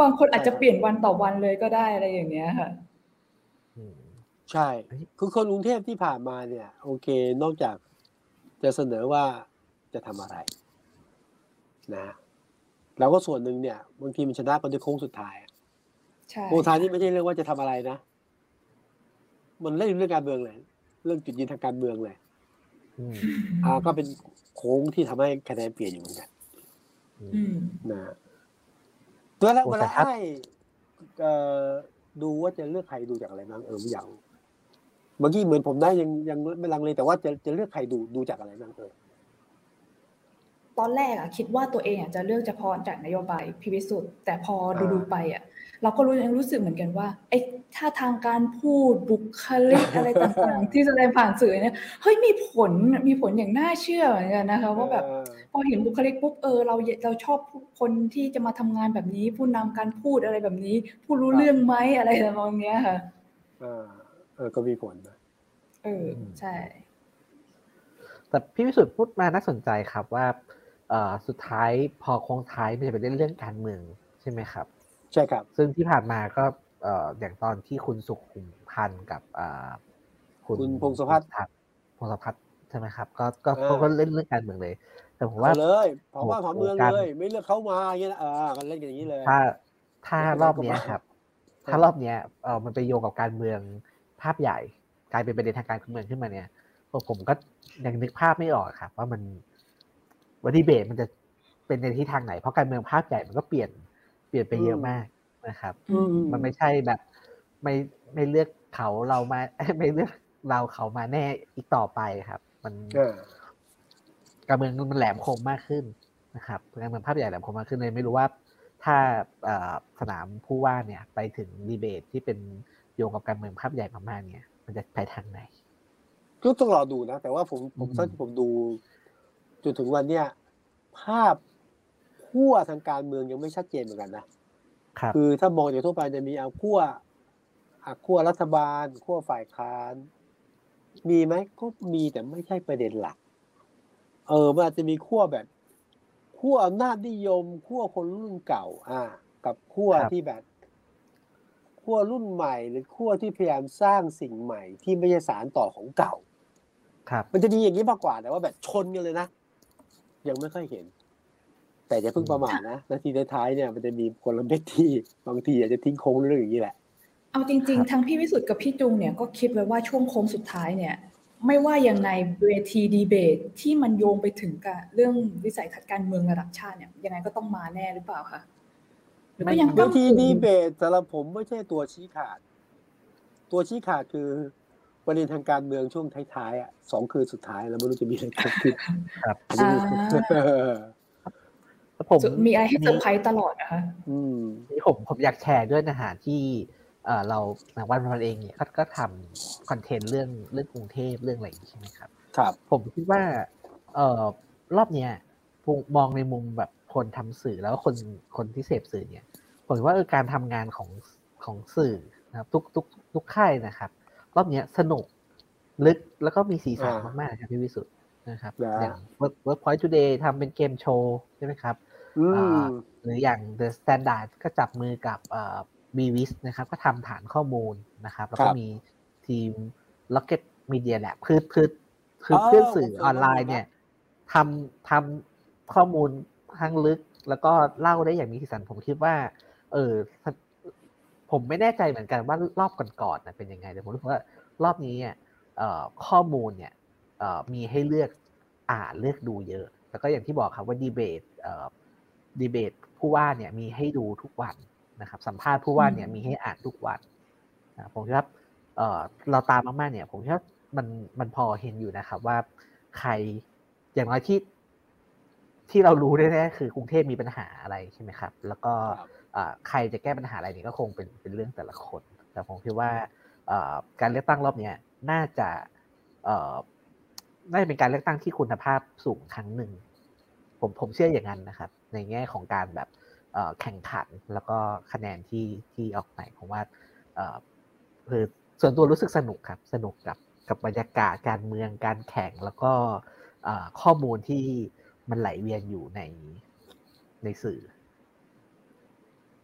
บางคนอาจจะเปลี่ยนวันต่อวันเลยก็ได้อะไรอย่างเงี้ยค่ะใช่คือคนกรุงเทพที่ผ่านมาเนี่ย โอเค นอกจากจะเสนอว่าจะทำอะไร นะแล้วก็ส่วนหนึ่งเนี่ยบางทีมันชนะกันด้วยโค้งสุดท้ายโค้งท้ายนี่ไม่ใช่เรื่องว่าจะทำอะไรนะ มันเล่นเรื่องการเมืองเลย เรื่องจุดยืนทางการเมืองเลยอ่าก็เป็นโค้งที่ทำให้คะแนนเปลี่ยนอยู่เหมือนกันนะตัวแล้วเวลาให้ดูว่าจะเลือกใครดูจากอะไรบ้างเออไม่อยากเมื่อกี้เหมือนผมได้ยังยังไม่ลังเลยแต่ว่าจะจะเลือกใครดูดูจากอะไรบ้างเออ ตอนแรกอะคิดว่าตัวเองอะจะเลือกเฉพาะจากนโยบายพิวิสุทธ์แต่พอดูดูไปอะเราก็รู้ยังรู้สึกเหมือนกันว่าไอ้ถ้าทางการพูดบุคลิกอะไรต่างๆ ที่แสดงผ่านสื่อเนี่ยเฮ้ยมีผลมีผลอย่างน่าเชื่อเหมือนกันนะคะว่าแบบพอเห็นบุคลิกปุ๊บเออเราเราชอบคนที่จะมาทำงานแบบนี้ ผู้นำการพูดอะไรแบบนี้ ผู้รู้เรื่องไหมอะไรแบบนี้ค่ะเออเออก็มีผลนะเออใช่แต่พี่วิสุทธ์พูดมาน่าสนใจครับว่าเอ่อ สุดท้ายพอโค้งท้ายมันจะเป็นเรื่องการเมืองใช่ไหมครับ ใช่ครับ ซึ่งที่ผ่านมาก็เอ่ออย่างตอนที่คุณสุขุมพันธ์กับอ่าคุณพงศพัฒน์พงศพัฒน์ใช่ไหมครับ ก็ก็เขาก็เล่นเรื่องการเมืองเลย แต่ผมว่าเลยผอว่าผอเมืองเลย ไม่เลือกเขามาอย่างเงี้ยเออกันเล่นอย่างนี้เลย ถ้าถ้ารอบนี้ครับ ถ้ารอบนี้เออมันไปโยงกับการเมืองภาพใหญ่ กลายเป็นประเด็นทางการเมืองขึ้นมาเนี่ยผมก็ยังนึกภาพไม่ออกครับ ว่ามัน วันดีเบตมันจะเป็นในที่ทางไหน เพราะการเมืองภาพใหญ่มันก็เปลี่ยนเปลี่ยนไปเยอะมากนะครับมันไม่ใช่แบบ ไม่ไม่เลือกเขาเรามาไม่เลือกเราเขามาแน่อีกต่อไปครับ มันการเมืองมันแหลมคมมากขึ้นนะครับการเมืองภาพใหญ่แหลมคมมากขึ้นเลยไม่รู้ว่าถ้าสนามผู้ว่าเนี่ย ไปถึงดีเบตที่เป็นโยงกับการเมืองภาพใหญ่มากๆเนี่ย มันจะไปทางไหนก็ต้องรอดูนะ แต่ว่าผมผมถ้าผมดู จนถึงวันเนี้ยภาพขั้วทางการเมืองยังไม่ชัดเจนเหมือนกันนะคือถ้ามองอย่างทั่วไปจะมีเอาขั้วอาขั้วรัฐบาลขั้วฝ่ายค้าน มีไหมก็มีแต่ไม่ใช่ประเด็นหลัก เออมันอาจจะมีขั้วแบบขั้วอำนาจนิยมขั้วคนรุ่นเก่า อ่า กับขั้วที่แบบขั้วรุ่นใหม่หรือขั้วที่พยายามสร้างสิ่งใหม่ที่ไม่ใช่สารต่อของเก่า ครับ มันจะมีอย่างนี้มากกว่าแต่ว่าแบบชนกันเลยนะ ยังไม่ค่อยเห็น แต่จะเพิ่งประมาทนะนาทีท้ายเนี่ยมันจะมีคนละเม็ดที่บางทีอาจจะทิ้งโค้งเรื่องอย่างนี้แหละ เอาจริง ๆ ทั้งพี่วิสุทธ์กับพี่จุงเนี่ยก็คิดไว้ว่าช่วงโค้งสุดท้ายเนี่ย ไม่ว่าอย่างในเวทีดีเบตที่มันโยงไปถึงกับเรื่องวิสัยทัศน์การเมืองระดับชาติเนี่ยยังไงก็ต้องมาแน่หรือเปล่าคะไม่เวทีดีเบตสำหรับผมไม่ใช่ตัวชี้ขาด ตัวชี้ขาดคือ ประเด็นทางการเมืองช่วงท้ายๆอะสองคืนสุดท้ายแล้วไม่รู้จะมีอะไรเกิดขึ้นครับผมมีอะไรให้เซอร์ไพรส์ตลอดนะคะอืมนี่ผมผมอยากแชร์ด้วยนะฮะที่เออเราวันวันเองเนี่ยก็ทำคอนเทนต์เรื่องเรื่องกรุงเทพเรื่องอะไรใช่ไหมครับ ครับ ผมคิดว่า เออรอบเนี้ยมองในมุมแบบคนทำสื่อแล้วคนคนที่เสพสื่อเนี่ยผมว่าการทำงานของของสื่อนะครับ ทุกทุกทุกค่ายนะครับ รอบนี้สนุก ลึกแล้วก็มีสีสันมากๆครับพี่วิสุทธ์นะครับอย่าง Workpoint Today ทำเป็นเกมโชว์ใช่ไหมครับหรืออย่าง The Standard ก็จับมือกับบี v วิสนะครับ ก็ทำฐานข้อมูลนะครับ แล้วก็มีทีม Rocket Media Lab คือคือคือเพื่อนสื่อออนไลน์เนี่ยทำทำข้อมูลทั้งลึก แล้วก็เล่าได้อย่างมีสีสันผมคิดว่า เออ ผมไม่แน่ใจเหมือนกันว่ารอบก่อนๆนะเป็นยังไงแต่ผมรู้สึกว่ารอบนี้เนี่ยข้อมูลเนี่ยมีให้เลือกอ่านเลือกดูเยอะ แล้วก็อย่างที่บอกครับว่าดีเบตดีเบตผู้ว่าเนี่ยมีให้ดูทุกวันนะครับ สัมภาษณ์ผู้ว่าเนี่ยมีให้อ่านทุกวันผมคิดว่าเราตามมากๆเนี่ย ผมคิดว่ามันมันพอเห็นอยู่นะครับ ว่าใครอย่างน้อยที่ที่เรารู้แน่ๆคือกรุงเทพมีปัญหาอะไรใช่ไหมครับ แล้วก็ ใครจะแก้ปัญหาอะไรนี่ก็คงเป็นเป็นเรื่องแต่ละคน แต่ผมคิดว่าการเลือกตั้งรอบนี้น่าจะน่าจะเป็นการเลือกตั้งที่คุณภาพสูงครั้งหนึ่ง ผมผมเชื่ออย่างนั้นนะครับ ในแง่ของการแบบแข่งขันแล้วก็คะแนนที่ที่ออกไปผมว่าคือส่วนตัวรู้สึกสนุกครับ สนุกกับกับบรรยากาศการเมืองการแข่งแล้วก็ข้อมูลที่มันไหลเวียนอยู่ในในสื่อ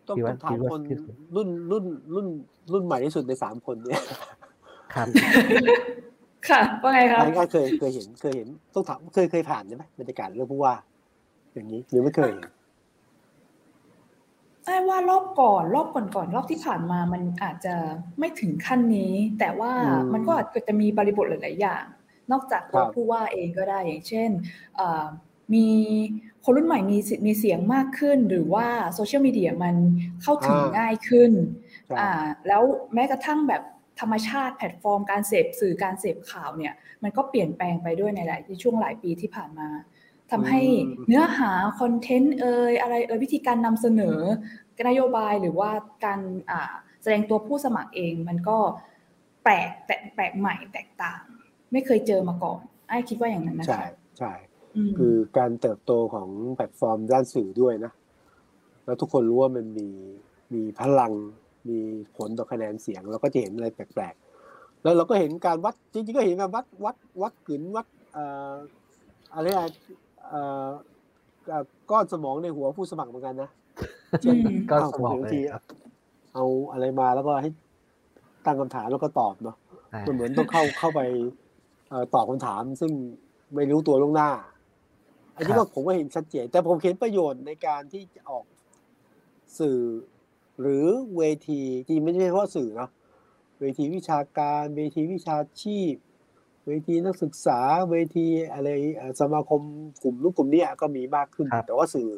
ต้องถามคนรุ่นรุ่นรุ่นรุ่นใหม่ที่สุดในสามคนเนี่ยครับค่ะว่าไงครับเคยเคยเห็นเคยเห็นต้องถามเคยเคยผ่านใช่ไหมบรรยากาศเรื่องผู้ว่า อย่างนี้หรือไม่เคยไอ้ว่ารอบก่อนรอบก่อนก่อนรอบที่ผ่านมามันอาจจะไม่ถึงขั้นนี้ แต่ว่ามันก็อาจจะมีบริบทหลาย ๆ อย่าง นอกจากตัวผู้ว่าเองก็ได้อย่างเช่น มีคนรุ่นใหม่มีมีเสียงมากขึ้น หรือว่าโซเชียลมีเดียมันเข้าถึงง่ายขึ้นอ่าแล้วแม้กระทั่งแบบธรรมชาติแพลตฟอร์มการเสพสื่อการเสพข่าวเนี่ย มันก็เปลี่ยนแปลงไปด้วยในหลายช่วงหลายปีที่ผ่านมาทำให้เนื้อหาคอนเทนต์เอ่ยอะไรเอ่ยวิธีการนำเสนอนโยบายหรือว่าการแสดงตัวผู้สมัครเองมันก็แปลกแปลกใหม่แตกต่าง ไม่เคยเจอมาก่อนไอ้คิดว่าอย่างนั้นนะคะใช่ใช่ คือการเติบโตของแพลตฟอร์มด้านสื่อด้วยนะ แล้วทุกคนรู้ว่ามันมีมีพลังมีผลต่อคะแนนเสียงเราก็จะเห็นอะไรแปลกๆ แล้วเราก็เห็นการวัดจริงๆก็เห็นการวัดวัดวัดกลืนวัดอะไรอะก้อนสมองในหัวผู้สมัครเหมือนกันนะก้อนสมองทีเอาอะไรมาแล้วก็ให้ตั้งคำถามแล้วก็ตอบเนาะมันเหมือนต้องเข้าเข้าไปตอบคำถามซึ่งไม่รู้ตัวล่วงหน้า อันนี้ก็ผมก็เห็นชัดเจน แต่ผมเห็นประโยชน์ในการที่จะออกสื่อ หรือเวทีจริงไม่ใช่เฉพาะสื่อเนาะเวทีวิชาการ เวทีวิชาชีพ เวทีนักศึกษา เวทีอะไรสมาคมกลุ่มนู้นกลุ่มนี้ก็มีมากขึ้น แต่ว่าสื่อ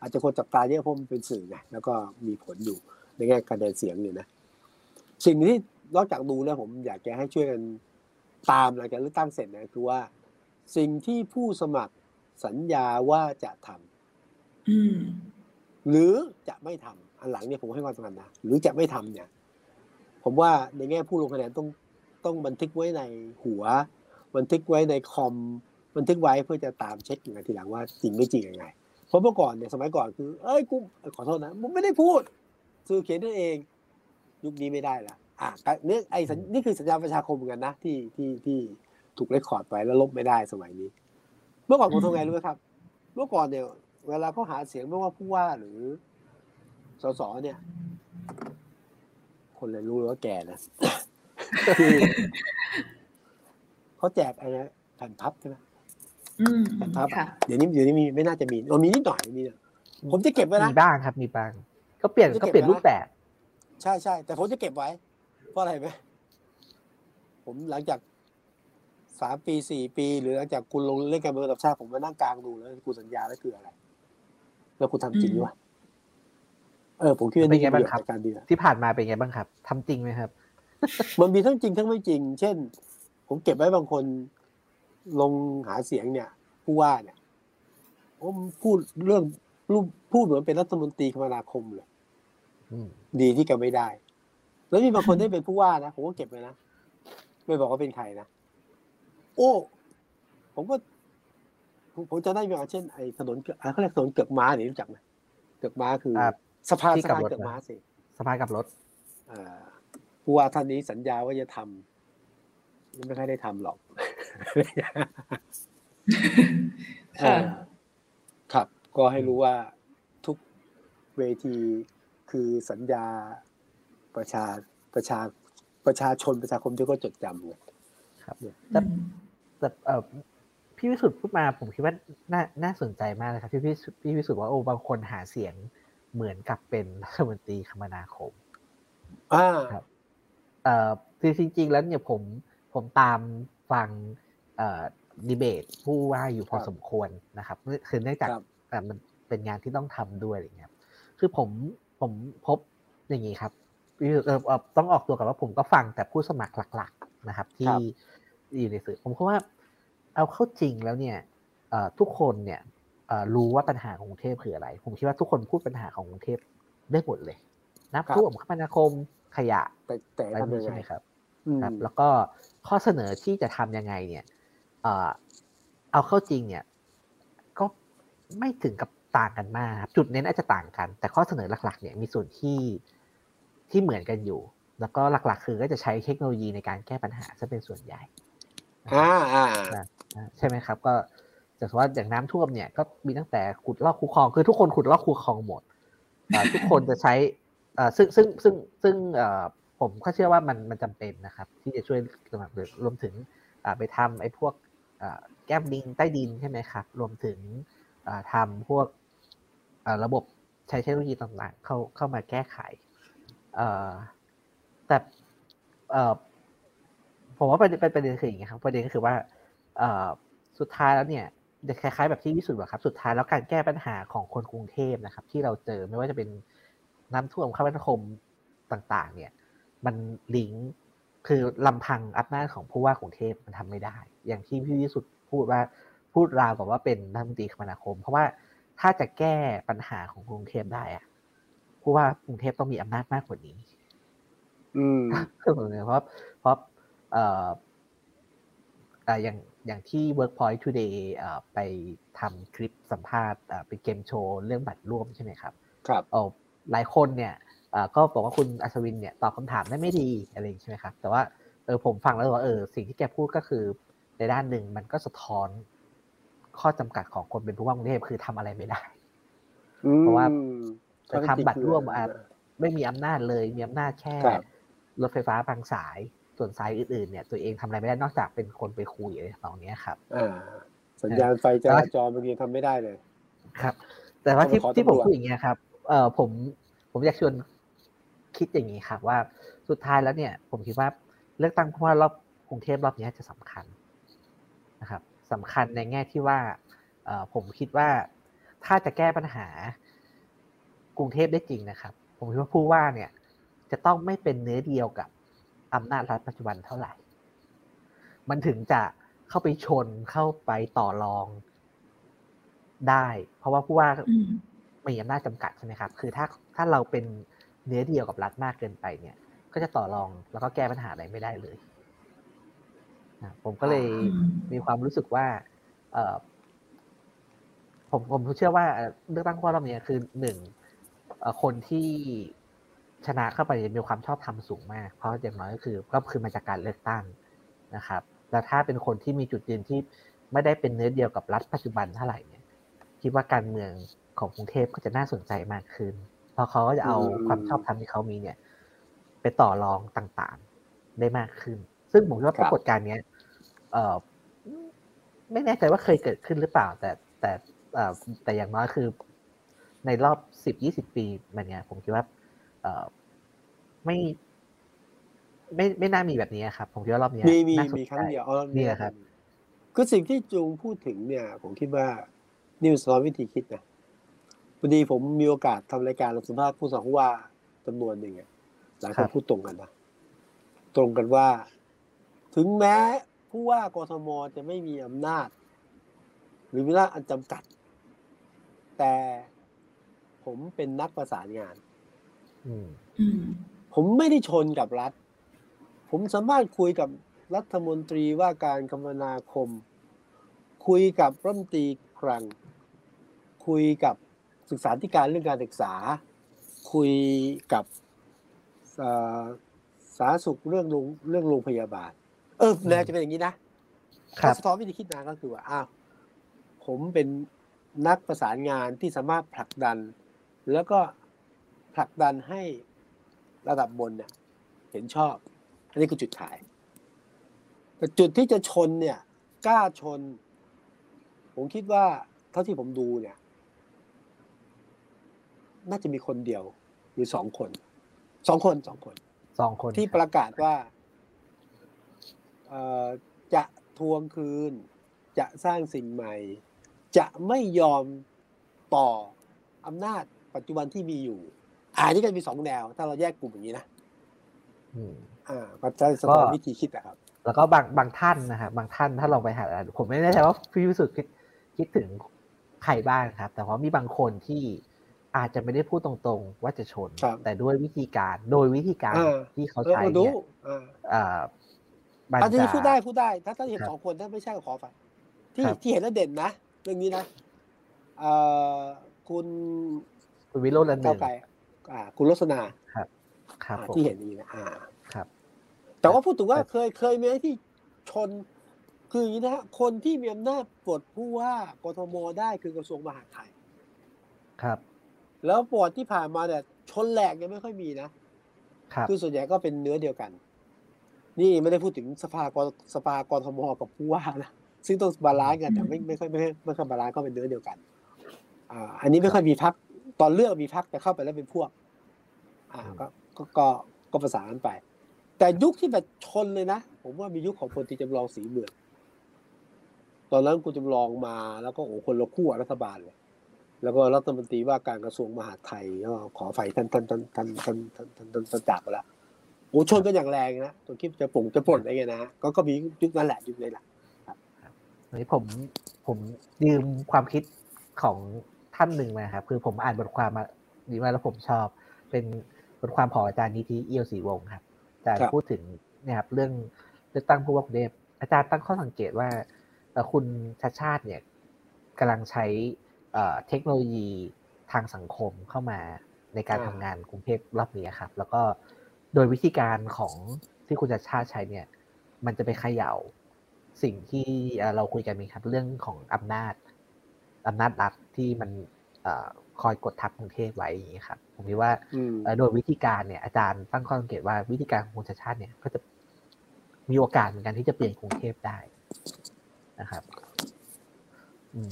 อาจจะคนจับตาเยอะเพราะมันเป็นสื่อไงแล้วก็มีผลอยู่ในแง่การเดินเสียงเนี่ยนะสิ่งที่นอกจากดูแล้วผมอยากจะให้ช่วยกันตามหลังจากเลือกตั้งเสร็จนะคือว่า สิ่งที่ผู้สมัคร สัญญาว่าจะทำหรือจะไม่ทำอันหลังเนี่ยผมให้ความสำคัญนะหรือจะไม่ทำเนี่ย ผมว่าในแง่ผู้ลงคะแนนต้องต้องบันทึกไว้ในหัว บันทึกไว้ในคอมบันทึกไว้เพื่อจะตามเช็คอย่างทีหลังว่าจริงไม่จริงยังไง เพราะเมื่อก่อนเนี่ยสมัยก่อนคือ เอ้ยกูขอโทษนะมึงไม่ได้พูดสื่อเขียนนั่นเอง ยุคนี้ไม่ได้ละอะนี่ไอ้นี่คือสัญญาประชาคมเหมือนกันนะที่ที่ที่ถูกเรคคอร์ดไปแล้วลบไม่ได้สมัยนี้ เมื่อก่อนผมทำไงรู้ไหมครับ เมื่อก่อนเนี่ย เวลาเขาหาเสียงไม่ว่าผู้ว่าหรือสสเนี่ย คนเลยรู้ว่าแก่นะคือเขาแจกอะไรแผ่นพับใช่ไหมแผ่นพับเดี๋ยวนี้เดี๋ยวนี้มีไม่น่าจะมีมันมีนิดหน่อยมีเนี่ยผมจะเก็บไว้นะมีบ้างครับ มีบ้างก็เปลี่ยนก็เปลี่ยนรูปแบบใช่ใช่แต่ผมจะเก็บไว้ เพราะอะไรไหมผมหลังจาก สามปีสี่ปี หรือหลังจากคุณลงเล่นการเมืองระดับชาติผมมานั่งกลางดูแล้วคุณสัญญาแล้วคืออะไร แล้วคุณทำจริงหรือเปล่าเออผมคิดว่าเป็นไงบ้างครับการดีที่ผ่านมาเป็นไงบ้างครับทำจริงไหมครับ มันมีทั้งจริงทั้งไม่จริง เช่น ผมเก็บไว้บางคนลงหาเสียงเนี่ย ผู้ว่าเนี่ยผมพูดเรื่องรูปพูดเหมือนเป็นรัฐมนตรีคมนาคมเลยดีที่กันไม่ได้ แล้วมีบางคนได้เป็นผู้ว่านะผมก็เก็บไว้นะไม่บอกว่าเป็นใครนะ โอ้ ผมก็ ผมจะได้มีอาเช่นไอ้ถนนเขาเรียกถนนเกือกม้าเนี่ยรู้จักไหมเกือกม้าคือสภาสภาเกือกม้าสิสภากับรถผู้ว่าท่านนี้สัญญาว่าจะทำยังไม่ค่อยได้ทำหรอกครับ ก็ให้รู้ว่าทุกเวทีคือสัญญาประชาประชาประชาชนประชาคมที่ก็จดจำเนี่ยครับ แต่แต่เออพี่วิสุทธ์พูดมาผมคิดว่าน่าน่าสนใจมากเลยครับที่พี่พี่วิสุทธ์ว่าโอ้บางคนหาเสียงเหมือนกับเป็นรัฐมนตรีคมนาคมอ่าครับเอ่อคือจริง ๆ แล้วเนี่ยผมผมตามฟังเอ่อดีเบตผู้ว่าอยู่พอสมควรนะครับคือเนื่องจากมันเป็นงานที่ต้องทำด้วยอะไรเงี้ยคือผมผมพบอย่างนี้ครับเออต้องออกตัวกับว่าผมก็ฟังแต่ผู้สมัครหลัก ๆ นะครับ ที่อยู่ในสื่อผมคิดว่า เอาเข้าจริงแล้วเนี่ยทุกคนเนี่ยรู้ว่าปัญหาของกรุงเทพคืออะไร ผมคิดว่าทุกคนพูดปัญหาของกรุงเทพได้หมดเลยน้ำท่วมคมนาคมขยะแต่แต่ทำยังไงครับครับ แล้วก็ข้อเสนอที่จะทำยังไงเนี่ยเอาเข้าจริงเนี่ย ก็ไม่ถึงกับต่างกันมากครับจุดเน้นอาจจะต่างกัน แต่ข้อเสนอหลัก ๆ เนี่ยมีส่วนที่ที่เหมือนกันอยู่ แล้วก็หลัก ๆ คือก็จะใช้เทคโนโลยีในการแก้ปัญหาจะเป็นส่วนใหญ่ อ่าอ่าใช่ไหมครับ ก็แต่ว่าอย่างน้ำท่วมเนี่ยก็มีตั้งแต่ขุดลอกคูคลองคือทุกคนขุดลอกคูคลองหมดทุกคนจะใช้ซึ่งซึ่งซึ่งซึ่งผมก็เชื่อว่ามันมันจำเป็นนะครับ ที่จะช่วยสมัครรวมถึงไปทำไอ้พวกแก้มดิงใต้ดินใช่ไหมครับ รวมถึงทำพวกระบบใช้เทคโนโลยีต่างๆ เข้าเข้ามาแก้ไขแต่ ผมว่าประเด็นประเด็นคืออย่างนี้ครับประเด็นก็คือว่าสุดท้ายแล้วเนี่ยจะคล้ายๆแบบที่วิสุทธ์บอกครับ สุดท้ายแล้วการแก้ปัญหาของคนกรุงเทพนะครับ ที่เราเจอไม่ว่าจะเป็นน้ำท่วมข้าวนาคมต่างๆ เนี่ย มันลิงก์คือลำพังอำนาจของผู้ว่ากรุงเทพมันทำไม่ได้ อย่างที่พี่วิสุทธ์พูดว่าพูดราวกับว่าเป็นรัฐมนตรีคมนาคม เพราะว่าถ้าจะแก้ปัญหาของกรุงเทพได้อะผู้ว่ากรุงเทพต้องมีอำนาจมากกว่านี้ อืมเพราะเพราะเอ่ออย่างอย่างที่ Workpoint Today ไปทำคลิปสัมภาษณ์เป็นเกมโชว์เรื่องบัตรร่วมใช่ไหมครับ ครับโอ้หลายคนเนี่ยก็บอกว่าคุณอัศวินเนี่ยตอบคำถามได้ไม่ดีอะไรใช่ไหมครับ แต่ว่าเออผมฟังแล้วว่าเออสิ่งที่แกพูดก็คือในด้านหนึ่งมันก็สะท้อนข้อจำกัดของคนเป็นผู้ว่ากรุงเทพคือทำอะไรไม่ได้ เพราะว่าจะทำบัตรร่วมไม่มีอำนาจเลย มีอำนาจแค่รถไฟฟ้าบางสาย ส่วนสายอื่นๆเนี่ยตัวเองทำอะไรไม่ได้นอกจากเป็นคนไปคุยอะไรตรงนี้ครับสัญญาณไฟจราจรบางทีทำไม่ได้เลยครับ แต่ว่าที่ที่ผมพูดอย่างเงี้ยครับเออผมผมอยากชวนคิดอย่างนี้ครับว่าสุดท้ายแล้วเนี่ย ผมคิดว่าเลือกตั้งเพราะว่ารอบกรุงเทพรอบนี้จะสำคัญนะครับสำคัญในแง่ที่ว่าเออผมคิดว่าถ้าจะแก้ปัญหากรุงเทพได้จริงนะครับ ผมคิดว่าผู้ว่าเนี่ย จะต้องไม่เป็นเนื้อเดียวกับ อำนาจรัฐปัจจุบันเท่าไหร่ มันถึงจะเข้าไปชนเข้าไปต่อรองได้ เพราะว่าผู้ว่ามีอำนาจจำกัดใช่ไหมครับ คือถ้าถ้าเราเป็นเนื้อเดียวกับรัฐมากเกินไปเนี่ย ก็จะต่อรองแล้วก็แก้ปัญหาอะไรไม่ได้เลยผมก็เลยมีความรู้สึกว่า เออผมผมเชื่อว่าเลือกตั้งข้อรอบนี้คือหนึ่งคนที่ ชนะเข้าไปมีความชอบธรรมสูงมาก เพราะอย่างน้อยก็คือก็คือมาจากการเลือกตั้งนะครับ แล้วถ้าเป็นคนที่มีจุดยืนที่ไม่ได้เป็นเนื้อเดียวกับรัฐปัจจุบันเท่าไหร่เนี่ยคิดว่าการเมืองของกรุงเทพก็จะน่าสนใจมากขึ้น เพราะเขาก็จะเอาความชอบธรรมที่เขามีเนี่ย ไปต่อรองต่างๆได้มากขึ้น ซึ่งผมว่าปรากฏการณ์เนี้ยเออไม่แน่ใจว่าเคยเกิดขึ้นหรือเปล่า แต่แต่แต่อย่างน้อยคือ ในรอบสิบยี่สิบปีมันเนี่ยผมคิดว่า ไม่ไม่ไม่น่ามีแบบนี้ครับ ผมคิดว่ารอบนี้มีมีมีครั้งเดียวนี่ครับคือสิ่งที่จูงพูดถึงเนี่ย ผมคิดว่านิวส์ร้อนวิธีคิดนะพอดีผมมีโอกาสทำรายการสัมภาษณ์ผู้สองว่าจำนวนหนึ่งหลายคนพูดตรงกันนะตรงกันว่า ถึงแม้ผู้ว่ากทมจะไม่มีอำนาจ หรือมีอำนาจอันจำกัด แต่ผมเป็นนักประสานงาน ผมไม่ได้ชนกับรัฐ ผมสามารถคุยกับรัฐมนตรีว่าการคมนาคม คุยกับรัฐมนตรีคลัง คุยกับศึกษาธิการเรื่องการศึกษา คุยกับสาธารณสุขเรื่องโรงเรื่องโรงพยาบาล เออแนวจะเป็นอย่างนี้นะถ้าสะท้อนวิธีคิดนาก็คือว่าอ้าวผมเป็นนักประสานงานที่สามารถผลักดัน แล้วก็ ผลักดันให้ระดับบนเนี่ยเห็นชอบ อันนี้คือจุดขาย แต่จุดที่จะชนเนี่ยกล้าชน ผมคิดว่าเท่าที่ผมดูเนี่ย น่าจะมีคนเดียวหรือสองคนสองคนสองคนสองคนที่ประกาศว่าจะทวงคืน จะสร้างสิ่งใหม่ จะไม่ยอมต่ออำนาจปัจจุบันที่มีอยู่ อันนี้ก็มีสองแนว ถ้าเราแยกกลุ่มอย่างนี้นะอ่าปัจจัยสะท้อนวิธีคิดนะครับ แล้วก็บางบางท่านนะครับบางท่านถ้าลองไปหาผมไม่แน่ใจว่าพี่วิสุทธ์คิดคิดถึงใครบ้างครับ แต่ว่ามีบางคนที่อาจจะไม่ได้พูดตรงๆ ว่าจะชน แต่ด้วยวิธีการโดยวิธีการที่เขาใช้เนี่ยอ่าอันนี้พูดได้พูดได้ ถ้าถ้าเห็นสองคนถ้าไม่ใช่ก็ขอฝากที่ที่เห็นแล้วเด่นนะเรื่องนี้นะคุณคุณวิโรจน์ลันหนึ่งอ่า คุณลักษณะครับครับที่เห็นนี้นะอ่าครับแต่ว่าพูดถึงว่าเคยเคยมีที่ชนคืออย่างนี้นะคนที่มีอำนาจปลดผู้ว่ากทมได้คือกระทรวงมหาดไทยครับ แล้วปลดที่ผ่านมาเนี่ยชนแหลกยังไม่ค่อยมีนะครับคือส่วนใหญ่ก็เป็นเนื้อเดียวกัน นี่ไม่ได้พูดถึงสภากสภากรทมกับผู้ว่านะซึ่งต้องบาลานซ์กันแต่ไม่ไม่ค่อยไม่ไม่ค่อย balance ก็เป็นเนื้อเดียวกันอ่าอันนี้ไม่ค่อยมีพรรค ตอนเลือกมีพรรคแต่เข้าไปแล้วเป็นพวก อ่าก็ก็ก็ประสานไป แต่ยุคที่แบบชนเลยนะ ผมว่ามียุคของพลตรีจำลองศรีเมืองตอนนั้นคุณจำลองมาแล้วก็โอ้คนละคู่รัฐบาลเลย แล้วก็รัฐมนตรีว่าการกระทรวงมหาดไทยก็ขอไฟท่านท่านท่านท่านท่านท่านท่านท่านท่านจากไปแล้วโอ้ชนกันอย่างแรงนะตัวคลิปจะป่งจะป่นอะไรเงี้ยนะก็ก็มียุคนั้นแหละยุคนี้แหละอันนี้ผมผมยืมความคิดของ ท่านหนึ่งมาครับคือผมอ่านบทความมาดีมาแล้วผมชอบ เป็นบทความของอาจารย์นิติเอียวศรีวงศ์ครับอาจารย์พูดถึงเนี่ยครับเรื่องเลือกตั้งผู้ว่ากรุงเทพอาจารย์ตั้งข้อสังเกตว่าคุณชาชาติเนี่ยกำลังใช้เทคโนโลยีทางสังคมเข้ามาในการทำงานกรุงเทพรอบนี้ครับ แล้วก็โดยวิธีการของที่คุณชาชาติใช้เนี่ย มันจะไปเขย่าสิ่งที่เราคุยกันมีครับ เรื่องของอำนาจอำนาจรัฐ ที่มันคอยกดทับกรุงเทพไว้อย่างนี้ครับผมคิดว่าโดยวิธีการเนี่ยอาจารย์ตั้งข้อสังเกตว่าวิธีการของคุณชาชาติเนี่ยก็จะมีโอกาสเหมือนกันที่จะเปลี่ยนกรุงเทพได้นะครับ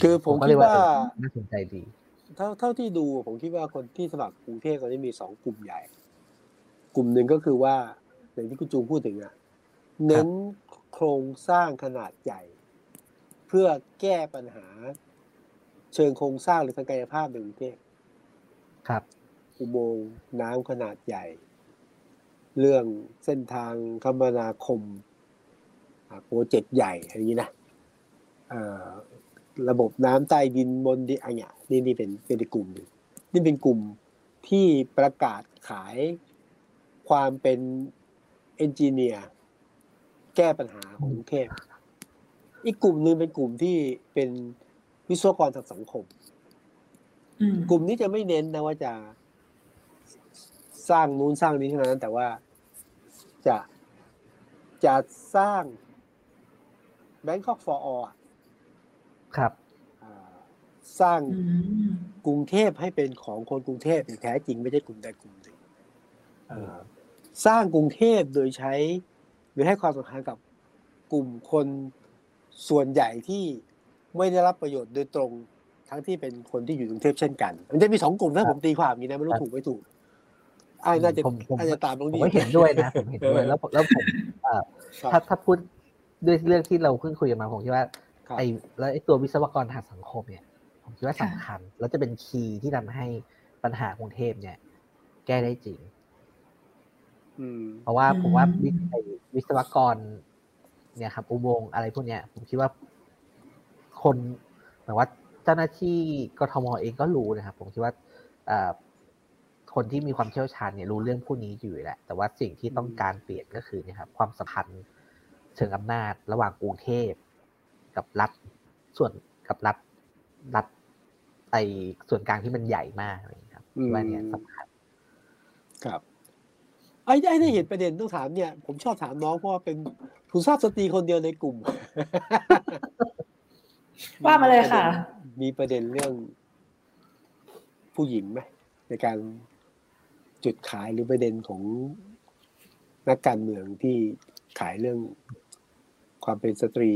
คือผมคิดว่าน่าสนใจดี เท่าเท่าที่ดูผมคิดว่าคนที่สมัครกรุงเทพตอนนี้มีสองกลุ่มใหญ่ กลุ่มหนึ่งก็คือว่าอย่างที่คุณจูงพูดถึงอะเน้นโครงสร้างขนาดใหญ่ เพื่อแก้ปัญหา เชิงโครงสร้างหรือทางกายภาพในกรุงเทพครับอุโมงค์น้ำขนาดใหญ่ เรื่องเส้นทางคมนาคมโปรเจกต์ใหญ่อะไรอย่างนี้นะระบบน้ำใต้ดินบนดินอะไรเนี่ยนี่นี่เป็นเป็นกลุ่มหนึ่งนี่เป็นกลุ่มที่ประกาศขายความเป็นเอนจิเนียร์แก้ปัญหาของกรุงเทพอีกกลุ่มหนึ่งเป็นกลุ่มที่เป็น วิศวกรทางสังคมกลุ่มนี้จะไม่เน้นนะว่าจะสร้างนู้นสร้างนี้เท่านั้น แต่ว่าจะจะสร้างแบงคอกฟอร์อครับสร้างกรุงเทพให้เป็นของคนกรุงเทพอย่างแท้จริงไม่ใช่กลุ่มใดกลุ่มหนึ่งสร้างกรุงเทพโดยใช้ หรือให้ความสำคัญกับกลุ่มคนส่วนใหญ่ที่ ไม่ได้รับประโยชน์โดยตรงทั้งที่เป็นคนที่อยู่กรุงเทพเช่นกัน มันจะมีสองกลุ่มถ้าผมตีความอย่างนี้นะไม่รู้ถูกไม่ถูกไอ้น่าจะน่าจะตามตรงนี้ผมเห็นด้วยนะผมเห็นด้วยแล้วแล้วผมถ้าถ้าพูดด้วยเรื่องที่เราเพิ่งคุยกันมาผมคิดว่าไอ้แล้วไอ้ตัววิศวกรทางสังคมเนี่ย ผมคิดว่าสำคัญ แล้วจะเป็นคีย์ที่ทำให้ปัญหากรุงเทพเนี่ย แก้ได้จริงเพราะว่าผมว่าวิศวกร เนี่ยครับ อุโมงค์อะไรพวกเนี้ยผมคิดว่า คนหมายว่าเจ้าหน้าที่กทมเองก็รู้นะครับ ผมคิดว่าคนที่มีความเชี่ยวชาญเนี่ยรู้เรื่องพวกนี้อยู่แหละ แต่ว่าสิ่งที่ต้องการเปลี่ยนก็คือเนี่ยครับ ความสัมพันธ์เชิงอำนาจ ระหว่างกรุงเทพกับรัฐส่วนกับรัฐรัฐไอส่วนกลางที่มันใหญ่มากอะไรครับว่าเนี่ยสำคัญครับไอ้ได้เห็นประเด็นต้องถามเนี่ย ผมชอบถามน้องเพราะว่าเป็นผู้ทราบสตรีคนเดียวในกลุ่ม ว่ามาเลยค่ะ มีประเด็นเรื่องผู้หญิงไหมในการจุดขายหรือประเด็นของนักการเมืองที่ขายเรื่องความเป็นสตรี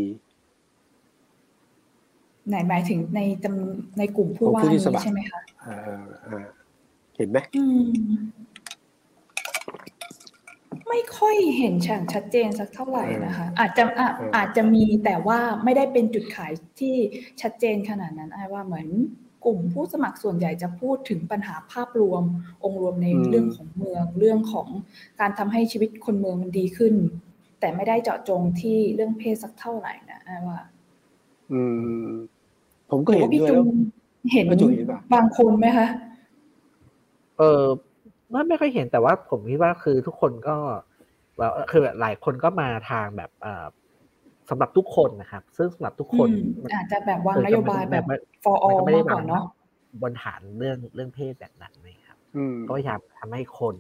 ไหนหมายถึงในจำในกลุ่มผู้ว่านี้ใช่ไหมคะเห็นไหม ไม่ค่อยเห็นฉากชัดเจนสักเท่าไหร่นะคะ อาจจะอาจจะมีแต่ว่าไม่ได้เป็นจุดขายที่ชัดเจนขนาดนั้นไอ้ว่าเหมือนกลุ่มผู้สมัครส่วนใหญ่จะพูดถึงปัญหาภาพรวม องค์รวมในเรื่องของเมือง เรื่องของการทำให้ชีวิตคนเมืองมันดีขึ้น แต่ไม่ได้เจาะจงที่เรื่องเพศสักเท่าไหร่นะไอ้ว่า อืม ผมก็เห็นด้วยเห็นบางคนไหมคะเออ ไม่ไม่ค่อยเห็นแต่ว่าผมคิดว่าคือทุกคนก็ว่าคือหลายคนก็มาทางแบบอ่าสำหรับทุกคนนะครับ ซึ่งสำหรับทุกคนอาจจะแบบวางนโยบายแบบ for all มากกว่าเนาะบนฐานเรื่องเรื่องเพศแบบนั้นนะครับก็พยายามทำให้คน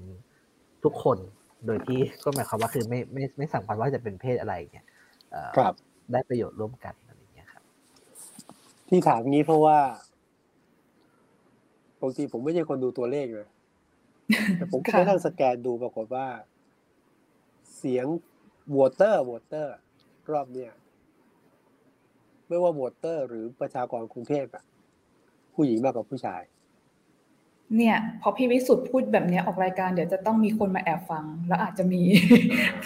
ทุกคนโดยที่ก็หมายความว่าคือไม่ไม่ไม่สำคัญว่าจะเป็นเพศอะไรเนี่ยได้ประโยชน์ร่วมกันที่ถามงี้เพราะว่าบางทีผมไม่ใช่คนดูตัวเลขเลย แต่ผมก็ไปนั่งสแกนดูปรากฏว่า เสียง voter voterรอบเนี้ยไม่ว่าวอเตอร์ หรือประชากรกรุงเทพอะผู้หญิงมากกว่าผู้ชาย เนี่ย พอพี่วิสุทธ์พูดแบบนี้ออกรายการเดี๋ยวจะต้องมีคนมาแอบฟัง แล้วอาจจะมี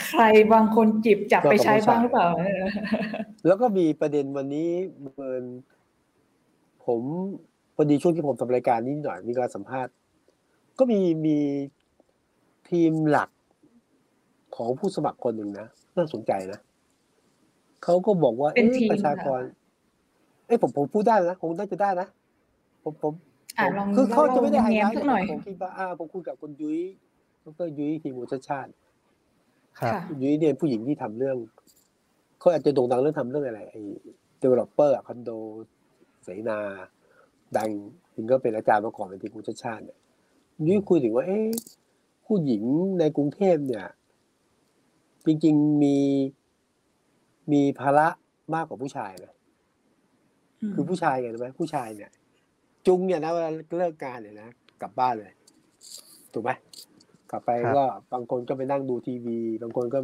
ใครบางคนจิบจับไปใช้บ้างหรือเปล่า แล้วก็มีประเด็นวันนี้เมินผมพอดีช่วงที่ผมทำรายการนี้หน่อยมีการสัมภาษณ์ ก็มีมีทีมหลักของผู้สมัครคนหนึ่งนะน่าสนใจนะเขาก็บอกว่าเป็เอ๊ะนทีมประชากรค่ะเอ๊ะผมผมพูดได้นะคงน่าจะได้นะผมผมอ่าลองคือเขาจะไม่ได้ไฮเนียไลมท์สักหน่อยผมคิดว่าอ่าผมคุยกับคุณยุ้ยดรยุ้ยทีมูชาติชาติครับค่ะคุณยุ้ยเนี่ยผู้หญิงที่ทำเรื่องเขาอาจจะโด่งดังเรื่องทำเรื่องอะไรไอ้ developer อะคอนโดเสนา ดังจริงก็เป็นอาจารย์มาก่อนเป็นทีมูชาติชาติเนี่ย คุณยุ้ยคุยถึงว่า เอ๊ะผู้หญิงในกรุงเทพเนี่ย จริง ๆ มีมีภาระมากกว่าผู้ชายนะมคือผู้ชายไงรู้ไหมผู้ชายเนี่ย จุงเนี่ยนะเวลาเลิกงานเนี่ยนะกลับบ้านเลยถูกไหมกลับไปครับก็บางคนก็ไปนั่งดูทีวี บางคนก็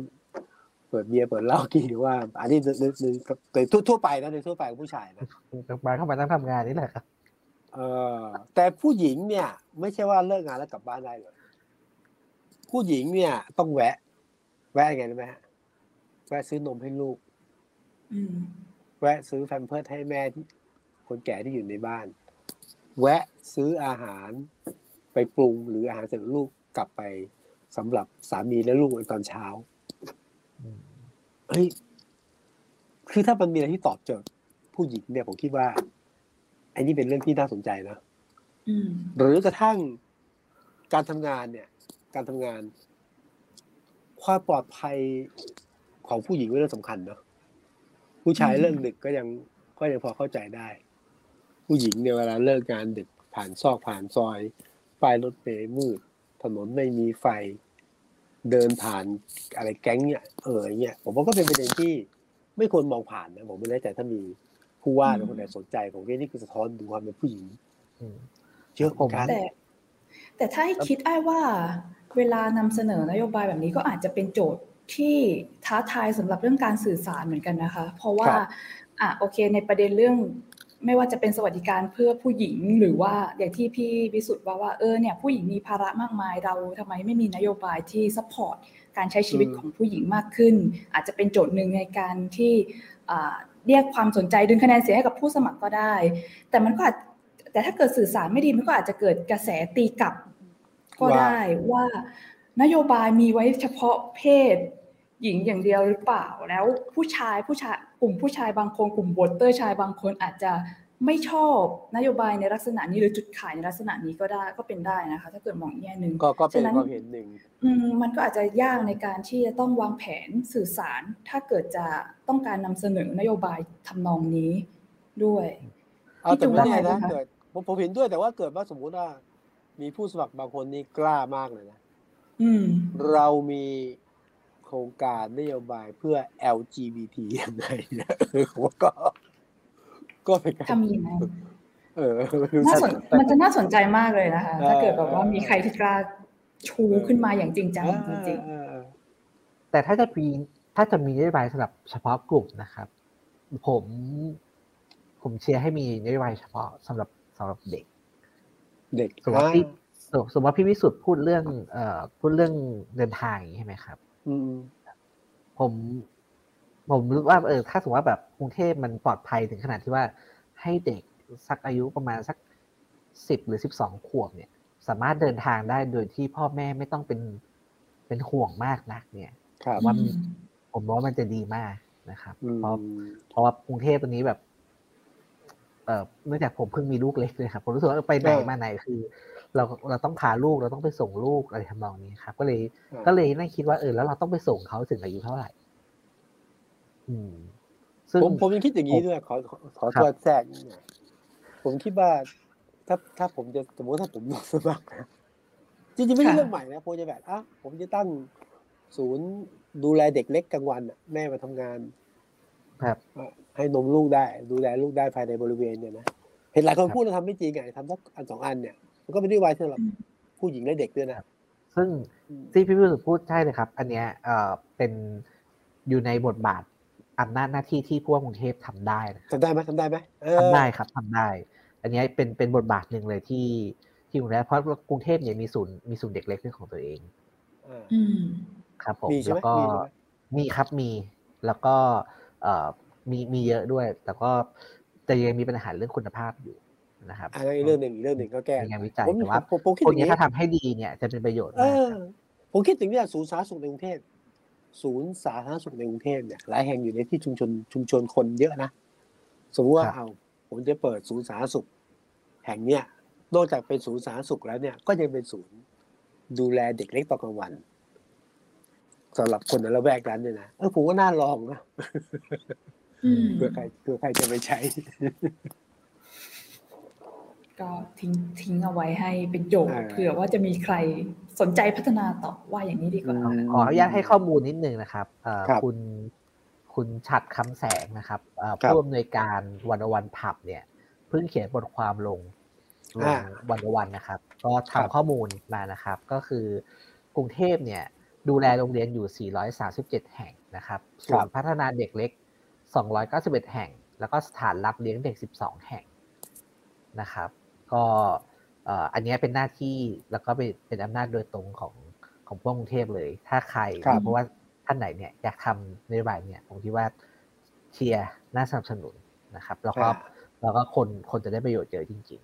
เปิดเบียร์เปิดเหล้ากินหรือว่า อันนี้ในในในในทั่วทั่วไปนะในทั่วไปของผู้ชายนะมาเข้ามานั่งทำงานนี่แหละครับ เออแต่ผู้หญิงเนี่ย ไม่ใช่ว่าเลิกงานแล้วกลับบ้านได้เลยผู้หญิงเนี่ย ต้องแวะ แวะยังไงรู้ไหมฮะแวะซื้อนมให้ลูกอืมแวะซื้อแฟมเพิร์สให้แม่ที่คนแก่ที่อยู่ในบ้าน แวะซื้ออาหาร ไปปรุงหรืออาหารเสร็จลูกกลับไปสำหรับสามีและลูกในตอนเช้าอืมเฮ้ยคือถ้ามันมีอะไรที่ตอบโจทย์ผู้หญิงเนี่ยผมคิดว่าไอ้นี่เป็นเรื่องที่น่าสนใจนะอืมหรือกระทั่งการทำงานเนี่ย การทำงาน ความปลอดภัยของผู้หญิงเป็นเรื่องสำคัญเนาะผู้ชายอืมเลิกดึกก็ยังก็ยังพอเข้าใจได้ ผู้หญิงเนี่ยเวลาเลิกงานดึกผ่านซอกผ่านซอยป้ายรถเมล์มืด ถนนไม่มีไฟเดินผ่านอะไรแก๊งเนี่ยเอออย่างเงี้ยผมว่าก็เป็นประเด็นที่ไม่ควรมองผ่านนะผมไม่แน่ใจถ้ามี ผู้ว่าหรือคนไหนสนใจผมว่านี่คือสะท้อนดูความเป็นผู้หญิงอืมเยอะเหมือนกันแต่แต่ถ้าให้คิดอ้ายว่า เวลานำเสนอนโยบายแบบนี้ก็อาจจะเป็นโจทย์ที่ท้าทายสำหรับเรื่องการสื่อสารเหมือนกันนะคะ เพราะว่าครับอะโอเค ในประเด็นเรื่องไม่ว่าจะเป็นสวัสดิการเพื่อผู้หญิงหรือว่าอย่างที่พี่วิสุทธ์ว่าว่าเออเนี่ยผู้หญิงมีภาระมากมายเราทำไมไม่มีนโยบายที่ supportการใช้ชีวิตอืมของผู้หญิงมากขึ้น อาจจะเป็นโจทย์หนึ่งในการที่อ่า เรียกความสนใจดึงคะแนนเสียงให้กับผู้สมัครก็ได้ แต่มันก็อาจแต่ถ้าเกิดสื่อสารไม่ดีมันก็อาจจะเกิดกระแสตีกลับ ก็ได้ว่านโยบายมีไว้เฉพาะเพศหญิงอย่างเดียวหรือเปล่าแล้วผู้ชายผู้ชายกลุ่มผู้ชายบางคนกลุ่มโหวตเตอร์ชายบางคนอาจจะ ไม่ชอบนโยบายในลักษณะนี้หรือจุดขายในลักษณะนี้ก็ได้ก็เป็นได้นะคะ ถ้าเกิดมองอีกแง่หนึ่งก็ก็เป็นฉะนั้นความเห็นหนึ่งอืมมันก็อาจจะยากในการที่จะต้องวางแผนสื่อสาร ถ้าเกิดจะต้องการนำเสนอนโยบายทำนองนี้ด้วยเอาแต่พี่ไม่จุ๋มแน่ว่าไงนะบ้างคะเกิดผมผมเห็นด้วยแต่ว่าเกิดว่าสมมุติว่า มีผู้สมัครบางคนนี่กล้ามากเลยนะอืมเรามีโครงการนโยบายเพื่อ LGBT ยังไงเนี่ยเออผมว่าก็ ก็เป็นการทำยังไงเออไม่รู้น่าจะสนมันจะน่าสนใจมากเลยนะคะเออถ้าเกิดแบบว่ามีใครที่กล้าชูเออขึ้นมาอย่างจริงจังจริงเออเออแต่ถ้าจะมีถ้าจะมีนโยบายสำหรับเฉพาะกลุ่มนะครับ ผมผมเชียร์ให้มีนโยบายเฉพาะสำหรับสำหรับเด็ก เด็กสมมติว่าอ่าพี่สมสมมติว่าพี่วิสุทธ์พูดเรื่อง เอ่อพูดเรื่องเดินทางอย่างนี้ใช่ไหมครับ อืมผม ผมรู้ว่าเออถ้าสมมติว่าแบบกรุงเทพมันปลอดภัยถึงขนาดที่ว่าให้เด็กสักอายุประมาณสักสิบหรือสิบสองขวบเนี่ย สามารถเดินทางได้โดยที่พ่อแม่ไม่ต้องเป็นเป็นห่วงมากนัก เนี่ยครับๆว่าอืมผมว่ามันจะดีมากนะครับอืมเพราะเพราะว่ากรุงเทพตอนนี้แบบเอ่อเนื่องจากผมเพิ่งมีลูกเล็กเลยครับผมรู้สึกว่าไปไหนมาไหนคือ เราเราต้องพาลูกเราต้องไปส่งลูกอะไรทำนองนี้ครับ ก็เลยอ่าก็เลยนั่งคิดว่าเออแล้วเราต้องไปส่งเขาถึงอายุเท่าไหร่อืม ซึ่งผมผมยังคิดอย่างนี้ด้วยขอขอขอครับตัวแทรกนิดหน่อยผมคิดว่า ถ้าถ้าผมจะสมมติถ้าผมลงสมัครนะจริงๆไม่ใช่ค่ะเรื่องใหม่นะผมจะแบบอะผมจะตั้งศูนย์ดูแลเด็กเล็กกลางวันน่ะแม่มาทำงานครับอะให้นมลูกได้ ดูแลลูกได้ภายในบริเวณเนี่ยนะเห็นหลายคนครับพูดแล้วทำไม่จริงไงทำสักอันสองอันเนี่ยมันก็เป็นนโยบายสำหรับผู้หญิงและเด็กด้วยนะซึ่งอืมที่พี่พิสุทธิ์พูดใช่เลยครับ อันเนี้ยเอ่อเป็นอยู่ในบทบาท อำนาจหน้าที่ที่ผู้ว่ากรุงเทพทำได้นะครับทำได้ไหมทำได้ไหมเออทำได้ครับทำได้ อันเนี้ยเป็นเป็นบทบาทหนึ่งเลยที่ที่กรุงเทพเพราะกรุงเทพเนี่ยมีศูนย์มีศูนย์เด็กเล็กเป็นของตัวเองอ่าอืมครับผมมีใช่ไหมแล้วก็มีใช่ไหมมีครับมี แล้วก็เอ่อมีมีเยอะด้วย แต่ก็แต่ยังมีปัญหาเรื่องคุณภาพอยู่นะครับอันนี้เรื่องหนึ่งเรื่องหนึ่งก็แก้งานวิจัยแต่ว่าพวกนี้ถ้าทำให้ดีเนี่ยจะเป็นประโยชน์มากผมคิดถึงเนี่ยศูนย์สาธารณสุขในกรุงเทพ ศูนย์สาธารณสุขในกรุงเทพเนี่ยหลายแห่งอยู่ในที่ชุมชนชุมชนคนเยอะนะสมมติว่าเอาผมจะเปิดศูนย์สาธารณสุข แห่งเนี้ยนอกจากเป็นศูนย์สาธารณสุขแล้วเนี่ยก็ยังเป็นศูนย์ดูแลเด็กเล็กตอนกลางวันสำหรับคนในละแวกนั้นเนี่ยนะเออผมว่าน่าลองนะเพื่อใครเพื่อใครจะไปใช้ ก็ทิ้งทิ้งเอาไว้ให้เป็นโจทย์เผื่อว่าจะมีใครสนใจพัฒนาต่อว่าอย่างนี้ดีกว่าขออนุญาตให้ข้อมูลนิดนึงนะครับคุณคุณฉัดคำแสงนะครับผู้อำนวยการวันวันผับเนี่ยเพิ่งเขียนบทความลงวันวันนะครับ ก็ทำข้อมูลมานะครับ ก็คือกรุงเทพเนี่ย ดูแลโรงเรียนอยู่ 437 แห่งนะครับส่วนพัฒนาเด็กเล็ก 291 แห่ง แล้วก็สถานรับเลี้ยงเด็ก 12 แห่งนะครับ ก็อันนี้เป็นหน้าที่แล้วก็เป็นเป็นอำนาจโดยตรงของของพวกกรุงเทพเลย ถ้าใครเพราะว่าท่านไหนเนี่ยอยากทำในบายเนี่ยผมคิดว่าเชียร์น่าสนับสนุนนะครับ แล้วก็แล้วก็คนคนจะได้ประโยชน์เยอะจริง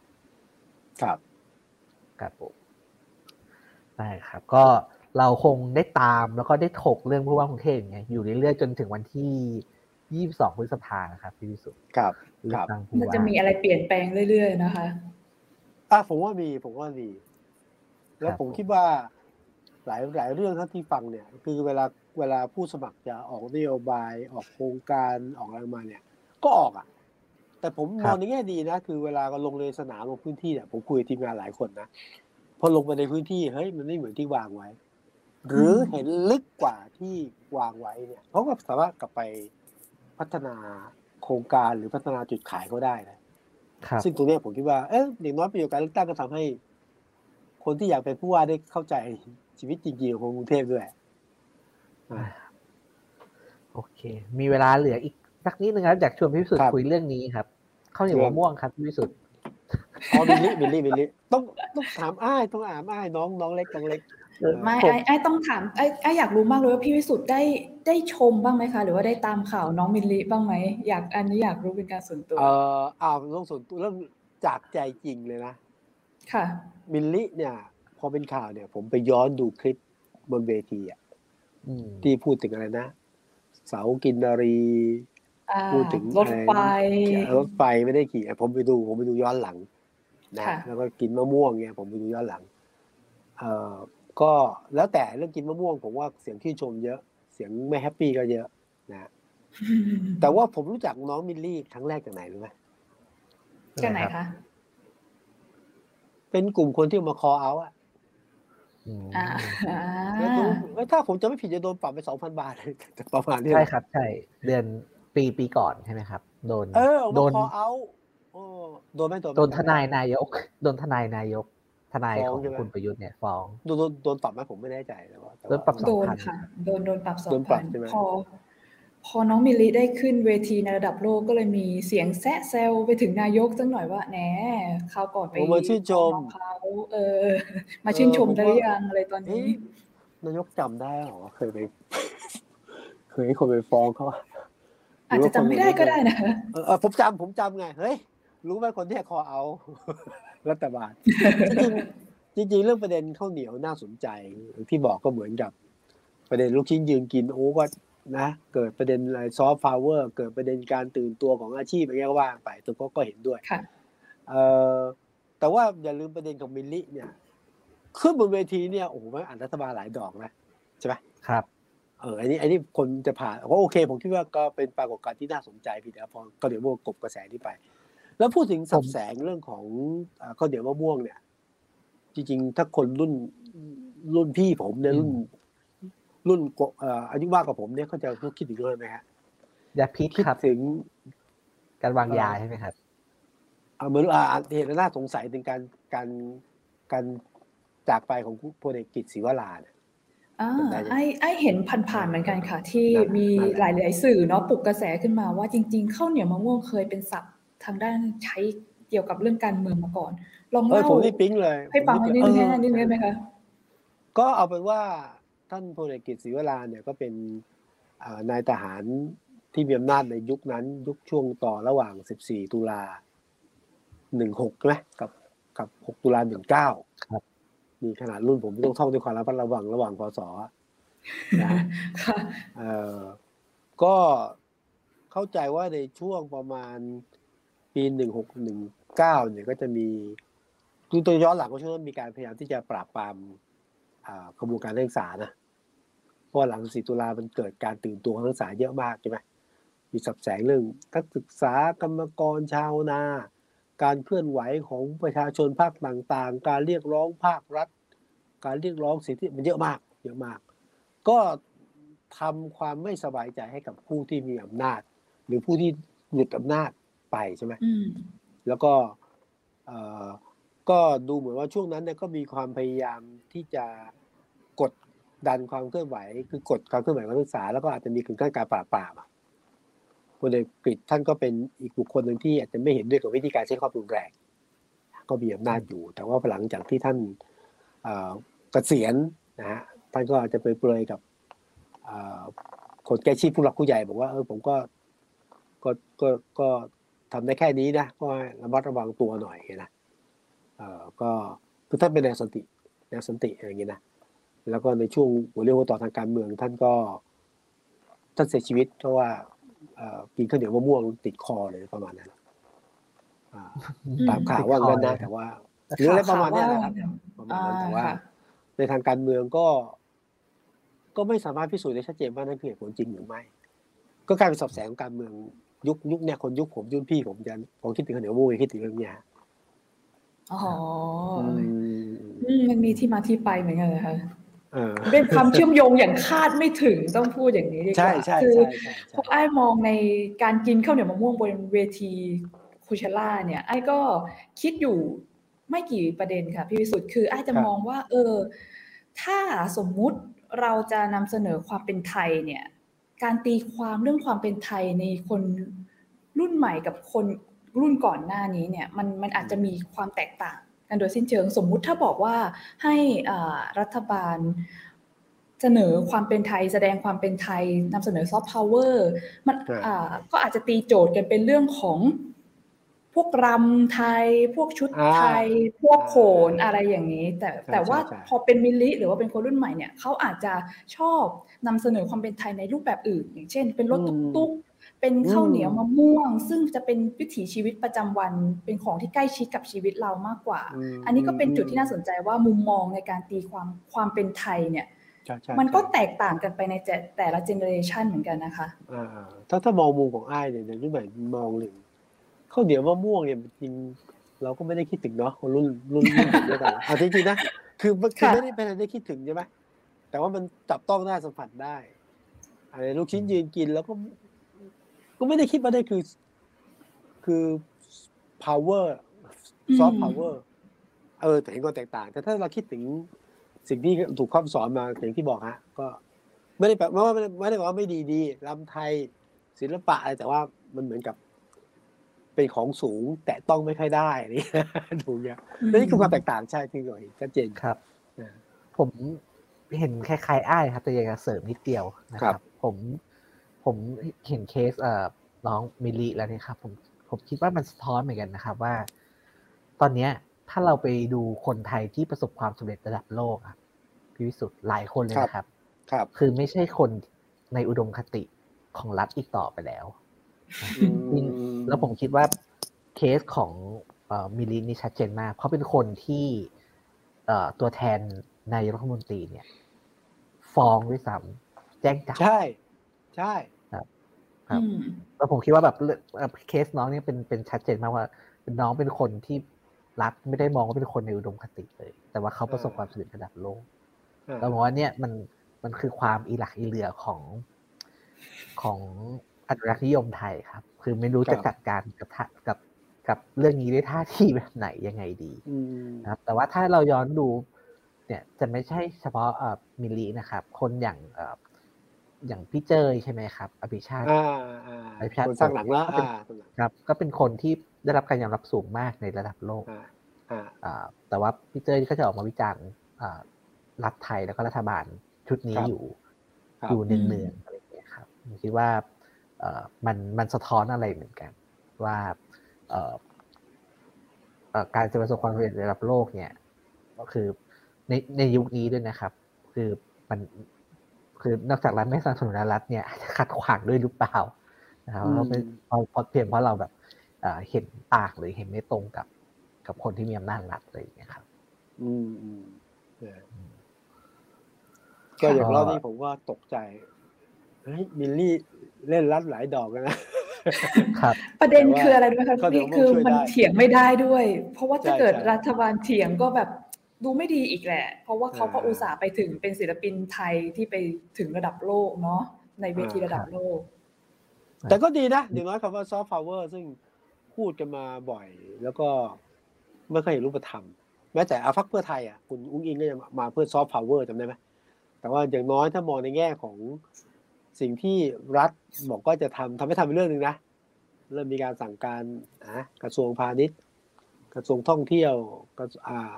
ๆ ครับครับผมได้ครับ ก็เราคงได้ตามแล้วก็ได้ถกเรื่องผู้ว่ากรุงเทพไงอยู่เรื่อยๆจนถึงวันที่ยี่สิบสองพฤษภาครับพี่วิสุทธิ์ครับครับมันจะมีอะไรเปลี่ยนแปลงเรื่อย ๆ นะคะ อ่าผมว่ามีผมว่ามีแล้วผมคิดว่า หลายหลายเรื่องท่าที่ฟังเนี่ย คือเวลาเวลาผู้สมัครจะออกนโยบายออกโครงการออกอะไรมาเนี่ย ก็ออกอะ แต่ผมมองในแง่ดีนะคือเวลาเราลงเลยสนามลงพื้นที่เนี่ยผมคุยกับทีมงานหลายคนนะพอลงไปในพื้นที่เฮ้ยมันไม่เหมือนที่วางไว้ หรือเห็นลึกกว่าที่วางไว้เนี่ยเขาก็สามารถกลับไปพัฒนาโครงการหรือพัฒนาจุดขายเขาได้นะ ซึ่งตรงนี้ผมคิดว่าเอ๊ะอย่างน้อยประโยชน์การเลือกตั้งก็ทำให้ คนที่อยากเป็นผู้ว่าได้เข้าใจชีวิตจริงๆของกรุงเทพด้วยโอเค มีเวลาเหลืออีกสักนิดนึงครับอยากชวนพี่วิสุทธ์คุยเรื่องนี้ครับข้าวเหนียวมะม่วงครับพี่วิสุทธ์ อ๋อบิลลี่บิลลี่บิลลี่ต้องต้องถามอ้ายต้องถามอ้ายน้องน้องเล็กน้องเล็กไม่ไอ้ไอ้ต้องถามไอ้ไอ้อยากรู้มากเลยว่าพี่วิสุทธ์ได้ได้ชมบ้างไหมคะ หรือว่าได้ตามข่าวน้องมิลลิบ้างไหมอยากอันนี้อยากรู้เป็นการส่วนตัว เอออ้าวเรื่องส่วนตัวเรื่องจากใจจริงเลยนะ ค่ะ มิลลิเนี่ย พอเป็นข่าวเนี่ย ผมไปย้อนดูคลิปบนเวทีอะที่พูดถึงอะไรนะ เสากินนารีพูดถึงรถไฟรถไฟไม่ได้ขี่ผมไปดูผมไปดูย้อนหลัง นะแล้วก็กินมะม่วงเนี่ยผมไปดูย้อนหลังเอ่อก็แล้วแต่เรื่องกินมะม่วงผมว่าเสียงที่ชมเยอะ เสียงไม่แฮปปี้ก็เยอะนะแต่ว่าผมรู้จักน้องมิลลี่ครั้งแรกจากไหนรู้ไหมจากไหนคะเป็นกลุ่มคนที่มาคอเอาอะแล้วถ้าผมจะไม่ผิดจะโดนปรับไปสองพันบาทประมาณนี้ใช่ครับ ใช่ เดือนปีปีก่อนใช่ไหมครับ โดนโดนคอเอา โดนไม่โดนโดนทนายนายก โดนทนายนายก ทนายของคุณประยุทธ์เนี่ยฟ้องโดนโดนปรับไหมผมไม่แน่ใจแต่ว่าโดนปรับสองพันค่ะโดนโดนปรับสองพันพอพอน้องมิลลิได้ขึ้นเวทีในระดับโลกก็เลยมีเสียงแซะแซวไปถึงนายกสักหน่อยว่าแหนเขาก่อนไปมาชื่นชมเขาเออ มาชื่นชมได้ยังอะไรตอนนี้ นายกจำได้หรอเคยไป เคยให้คนไปฟ้องเขาอาจจะจำไม่ได้ก็ได้นะเออผมจำผมจำไงเฮ้ย รู้ไหมคนที่คอเอา รัฐบาลจริงจริงเรื่องประเด็นข้าวเหนียวน่าสนใจที่บอกก็เหมือนกับ ประเด็นลูกชิ้นยืนกินโอ้ก็นะเกิดประเด็นอะไรซอฟต์พาวเวอร์เกิดประเด็นการตื่นตัวของอาชีพอะไรก็ว่าไปตัวก็ก็เห็นด้วยเออแต่ว่าอย่าลืมประเด็นของมิลลิเนี่ยขึ้นบนเวทีเนี่ยโอ้โหมันอ่านรัฐบาลหลายดอกนะใช่ไหมครับเอออันนี้อันนี้คนจะผ่านก็โอเค ผมคิดว่าก็เป็นปรากฏการณ์ที่น่าสนใจพี่เดี๋ยวพอก็เดี๋ยวโมกบกระแสนี้ไป แล้วพูดถึงสับแสงเรื่องของข้าวเหนียวมะม่วงเนี่ย จริงๆ ถ้าคนรุ่นรุ่นพี่ผมเนี่ยรุ่น รุ่นอายุมากกว่าผมเนี่ยเขาจะคิดถึงเรื่องไหมฮะยาพิษครับถึงการวางยาใช่ไหมครับเหมือนอ่าเห็นน่าสงสัยถึงการการการจากไปของพลเอกกิจศิวราเนี่ยไอ้ไอ้เห็นผ่านๆเหมือนกันค่ะ ที่มีหลายๆสื่อเนาะปลุกกระแสขึ้นมาว่าจริง ๆข้าวเหนียวมะม่วงเคยเป็นศัพท์ ทางด้านใช้เกี่ยวกับเรื่องการเมืองมาก่อน ลองเล่าผมนี่ปิ๊งเลยให้ฟังนิดนึงนิดนึงไหมคะ ก็เอาเป็นว่าท่านพลเอกกิจศรีวราเนี่ยก็เป็นนายทหารที่มีอำนาจในยุคนั้นยุคช่วงต่อระหว่าง 14 ตุลาหนึ่งหกใช่ไหมกับกับหกตุลาหนึ่งเก้าครับ มีขนาดรุ่นผมต้องท่องด้วยความระมัดระวังระหว่างพศนะเออก็เข้าใจว่าในช่วงประมาณ ปีหนึ่งหกหนึ่งเก้าเนี่ยก็จะมีตัวย้อนหลังก็ช่วงนั้นมีการพยายามที่จะปราบปรามขบวนการนักศึกษานะเพราะหลังสี่ตุลามันเกิดการตื่นตัวของนักศึกษาเยอะมากใช่ไหมมีสับแสงเรื่องนักศึกษากรรมกรชาวนา การเคลื่อนไหวของประชาชนภาคต่างๆ การเรียกร้องภาครัฐ การเรียกร้องสิทธิมันเยอะมาก เยอะมาก ก็ทำความไม่สบายใจให้กับผู้ที่มีอำนาจ หรือผู้ที่หยุดอำนาจ ไปใช่ไหมแล้วก็ก็ดูเหมือนว่าช่วงนั้นเนี่ยก็มีความพยายามที่จะกดดันความเคลื่อนไหว คือกดความเคลื่อนไหวของนักศึกษาแล้วก็อาจจะมีถึงขั้นการปราบปรามพลเอกกฤษท่านก็เป็นอีกบุคคลหนึ่งที่อาจจะไม่เห็นด้วยกับวิธีการใช้ความรุนแรง ก็มีอำนาจอยู่ แต่ว่าหลังจากที่ท่านเกษียณนะฮะท่านก็อาจจะไปเปรยกับคนแก้ชีพผู้หลักผู้ใหญ่บอกว่าเออผมก็ก็ก็ก็ ทำได้แค่นี้นะก็ระมัดระวังตัวหน่อยนะเอ่อก็คือท่านเป็นแนวสันติแนวสันติอะไรอย่างนี้นะแล้วก็ในช่วงหัวเรียวหัวต่อทางการเมือง ท่านก็ท่านเสียชีวิตเพราะว่ากินข้าวเหนียวมะม่วงติดคอเลยประมาณนั้นตามข่าวว่างั้นนะแต่ว่าหรืออะไรประมาณนี้นะครับประมาณนั้นแต่ว่า ในทางการเมืองก็ ก็ไม่สามารถพิสูจน์ได้ชัดเจนว่านั่นคือเหตุผลจริงหรือไม่ ก็กลายเป็นสอบแสงของการเมือง ยุคยุคเนี่ยคนยุคผมยุคพี่ผมจะผมคิดถึงข้าวเหนียวมะม่วงคิดถึงเรื่องนี้อ๋อมันมีที่มาที่ไปเหมือนกันเลยค่ะเป็นความเชื่อมโยงอย่างคาดไม่ถึงต้องพูดอย่างนี้ดีกว่าคือพวกไอ้มองในการกินข้าวเหนียวมะม่วงบนเวทีคูเชล่าเนี่ยไอ้ก็คิดอยู่ไม่กี่ประเด็นค่ะ พี่วิสุทธ์คือไอ้จะมองว่า เออ ถ้าสมมุติเราจะนำเสนอความเป็นไทยเนี่ย การตีความเรื่องความเป็นไทยในคนรุ่นใหม่กับคนรุ่นก่อนหน้านี้เนี่ยมันมันอาจจะมีความแตกต่างกันโดยสิ้นเชิงสมมุติถ้าบอกว่าให้รัฐบาลเสนอความเป็นไทยแสดงความเป็นไทยนำเสนอซอฟต์พาวเวอร์มันก็อาจจะตีโจทย์กันเป็นเรื่องของ พวกรำไทย พวกชุดไทย พวกโขนอะไรอย่างนี้ แต่แต่ว่าพอเป็นมิลิหรือว่าเป็นคนรุ่นใหม่เนี่ยเขาอาจจะชอบนำเสนอความเป็นไทยในรูปแบบอื่น อย่างเช่น เป็นรถตุ๊กเป็นข้าวเหนียวมะม่วง ซึ่งจะเป็นวิถีชีวิตประจำวัน เป็นของที่ใกล้ชิดกับชีวิตเรามากกว่า อันนี้ก็เป็นจุดที่น่าสนใจว่ามุมมองในการตีความความเป็นไทยเนี่ยมันก็แตกต่างกันไปในแต่ละเจเนอเรชันเหมือนกันนะคะถ้าถ้ามองมุมของไอ้เนี่ยในรุ่นใหม่มองหนึ่ง ข้าวเหนียวมะม่วงเนี่ยจริงเราก็ไม่ได้คิดถึงเนาะคนรุ่นรุ่นรุ่นเดียวกันเอาจริงๆนะคือคือไม่ได้เป็นอะไรได้คิดถึงใช่ไหมแต่ว่ามันจับต้องได้สัมผัสได้อะไรลูกชิ้นยืนกินแล้วก็ ก็ไม่ได้คิดว่าได้คือ คือ power soft power เออแต่เห็นก็แตกต่าง แต่ถ้าเราคิดถึงสิ่งที่ถูกครอบสอนมาอย่างที่บอกฮะก็ไม่ได้แปลว่าไม่ได้บอกว่าไม่ดีดีลำไทยศิลปะอะไรแต่ว่ามันเหมือนกับ เป็นของสูงแต่ต้องไม่ค่อยได้นี่ถูกเนี่ยนี่คือความแตกต่างใช่ที่เราเห็นชัดเจนครับ ผมเห็นคล้ายๆอ้ายครับ แต่อยากจะเสริมนิดเดียวนะครับ ผมผมเห็นเคสเอ่อน้องมิลิแล้วเนี่ยครับ ผมผมคิดว่ามันสะท้อนเหมือนกันนะครับว่า ตอนเนี้ยถ้าเราไปดูคนไทยที่ประสบความสำเร็จระดับโลกครับพี่วิสุทธ์หลายคนเลยนะครับ ครับ คือไม่ใช่คนในอุดมคติของรัฐอีกต่อไปแล้ว แล้วผมคิดว่าเคสของมิลินี่ชัดเจนมาก เพราะเป็นคนที่ตัวแทนนายรัฐมนตรีเนี่ยฟ้องด้วยซ้ำแจ้งจับใช่ ใช่ครับครับแล้วผมคิดว่าแบบเคสน้องเนี่ยเป็นเป็นชัดเจนมากว่าเป็นน้องเป็นคนที่รัฐไม่ได้มองว่าเป็นคนในอุดมคติเลย แต่ว่าเขาประสบความสำเร็จระดับโลกเราบอกว่าเนี่ยมันมันคือความอีหลักอีเหลือของของ อนุรักษ์นิยมไทยครับ คือไม่รู้จะจัดการกับกับกับเรื่องนี้ด้วยท่าทีแบบไหนยังไงดีนะครับ แต่ว่าถ้าเราย้อนดูเนี่ยจะไม่ใช่เฉพาะมิลลีนะครับ คนอย่างอย่างพี่เจยใช่ไหมครับ อภิชาติอภิชาติสร้างหลังแล้วครับ ก็เป็นคนที่ได้รับการยอมรับสูงมากในระดับโลกแต่ว่าพี่เจยก็จะออกมาวิจารณ์รัฐไทยแล้วก็รัฐบาลชุดนี้อยู่ อยู่เนืองๆอะไรอย่างเงี้ยครับผมคิดว่า มันมันสะท้อนอะไรเหมือนกัน ว่าการจะประสบความสำเร็จระดับโลกเนี่ย ก็คือในในยุคนี้ด้วยนะครับ คือมันคือนอกจากรัฐไม่สนับสนุนรัฐเนี่ยจะขัดขวางด้วยหรือเปล่านะครับเพราะเพราะเพียงเพราะเราแบบเห็นต่างหรือเห็นไม่ตรงกับกับคนที่มีอำนาจรัฐอะไรอย่างเงี้ยครับ อืมอืมก็อย่างรอบนี้ผมว่าตกใจเฮ้ยมิลลี่ เล่นรัดหลายดอกนะ ครับ ประเด็นคืออะไรด้วยครับพี่คือมันเถียงไม่ได้ด้วย เพราะว่าถ้าเกิดรัฐบาลเถียงก็แบบดูไม่ดีอีกแหละ เพราะว่าเขาก็อุตส่าห์ไปถึงเป็นศิลปินไทยที่ไปถึงระดับโลกเนาะในเวทีระดับโลก แต่ก็ดีนะอย่างน้อยคำว่าซอฟต์พาวเวอร์ซึ่งพูดกันมาบ่อย แล้วก็ไม่เคยเห็นรูปธรรม แม้แต่อ่าพรรคเพื่อไทยอะคุณอุ๊งอิ๊งก็จะมาเพื่อซอฟต์พาวเวอร์จำได้ไหมแต่ว่าอย่างน้อยถ้ามองในแง่ของ สิ่งที่รัฐบอกก็จะทำทำให้ทำเป็นเรื่องหนึ่งนะ เริ่มมีการสั่งการนะกระทรวงพาณิชย์ กระทรวงท่องเที่ยวกระอ่า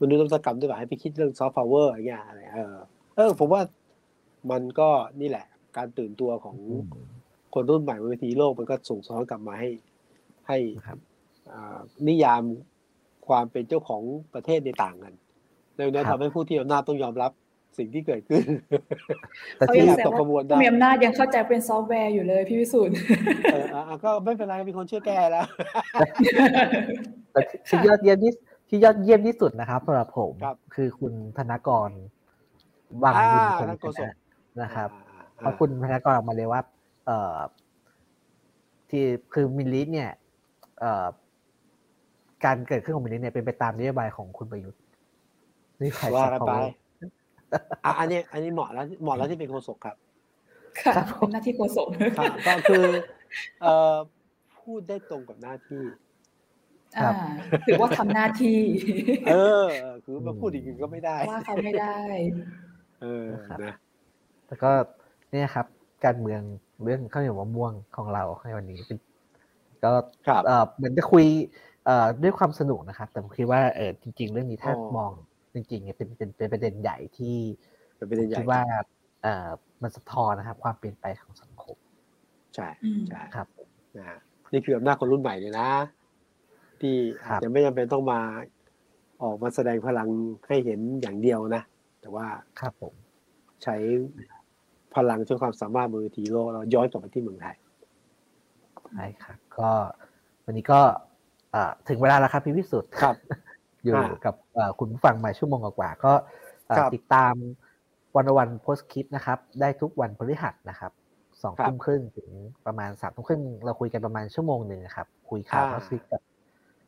มนุษย์นวัตกรรมด้วยให้ไปคิดเรื่องซอฟต์พาวเวอร์อย่างเงี้ยอะไรเออเออผมว่ามันก็นี่แหละ การตื่นตัวของคนรุ่นใหม่บนเวทีโลกมันก็สะท้อนกลับมาให้ให้นิยามความเป็นเจ้าของประเทศในต่างกันดังนั้นทำให้ผู้ที่อำนาจต้องยอมรับ สิ่งที่เกิดขึ้นแต่ที่ตกกระบวนได้มีอำนาจยังเข้าใจเป็นซอฟต์แวร์อยู่เลยพี่วิสุทธ์เออก็ไม่เป็นไรมีคนช่วยแก้แล้วแต่ที่ยอดเยี่ยมที่ที่ยอดเยี่ยมที่สุดนะครับสำหรับผมคือคุณธนกรวังบุญคงชนะนะครับเพราะคุณธนกรออกมาเลยว่า เอ่อ ที่คือมิลลิเนี่ย เอ่อ การเกิดขึ้นของมิลลิเนี่ยเป็นไปตามนโยบายของคุณประยุทธ์นี่ใครว่ากันไป อันนี้อันนี้เหมาะแล้วเหมาะแล้วที่เป็นโฆษกครับ ค่ะเป็นหน้าที่โฆษกก็คือเอ่อพูดได้ตรงกับหน้าที่ถือว่าทำหน้าที่ เออ คือมาพูดอีกก็ไม่ได้ ว่าเขาไม่ได้ เออนะแล้วก็เนี่ยครับ การเมืองเรื่องข้าวเหนียวมะม่วงของเราในวันนี้ก็เออเหมือนจะคุยเอ่อด้วยความสนุกนะครับ แต่ผมคิดว่าเออจริง ๆ เรื่องนี้ถ้ามอง จริงๆเนี่ยเป็นเป็นเป็นประเด็นใหญ่ที่เป็นประเด็นใหญ่ว่าเอ่อมันสะท้อนนะครับ ความเปลี่ยนไปของสังคมใช่ใช่ครับนะนี่คืออำนาจคนรุ่นใหม่เลยนะ ที่อาจจะไม่จำเป็นต้องมาออกมาแสดงพลังให้เห็นอย่างเดียวนะ แต่ว่าครับผมใช้พลังใช้ความสามารถมือทีโลกเราย้อนกลับมาที่เมืองไทยใช่ครับก็วันนี้ก็ถึงเวลาแล้วครับพี่พิสุทธิ์ครับ อยู่กับคุณผู้ฟังมาชั่วโมงกว่าก็ติดตามวันวันโพสคิดนะครับ ได้ทุกวันพฤหัสนะครับสองทุ่มครึ่งถึงประมาณสามทุ่มครึ่งเราคุยกันประมาณชั่วโมงหนึ่งครับ คุยข่าวโพสคิดกับ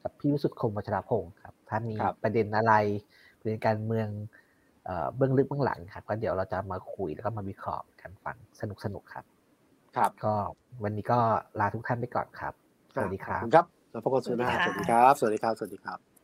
กับพี่วิสุทธิ์คมวัชรพงศ์ครับ ถ้ามีประเด็นอะไรประเด็นการเมืองเบื้องลึกเบื้องหลังครับ ก็เดี๋ยวเราจะมาคุยแล้วก็มาวิเคราะห์กันฟังสนุกสนุกครับ ครับ ก็วันนี้ก็ลาทุกท่านไปก่อนครับ สวัสดีครับครับแล้วพบกันสุดหน้าสวัสดีครับ สวัสดีครับ สวัสดีครับ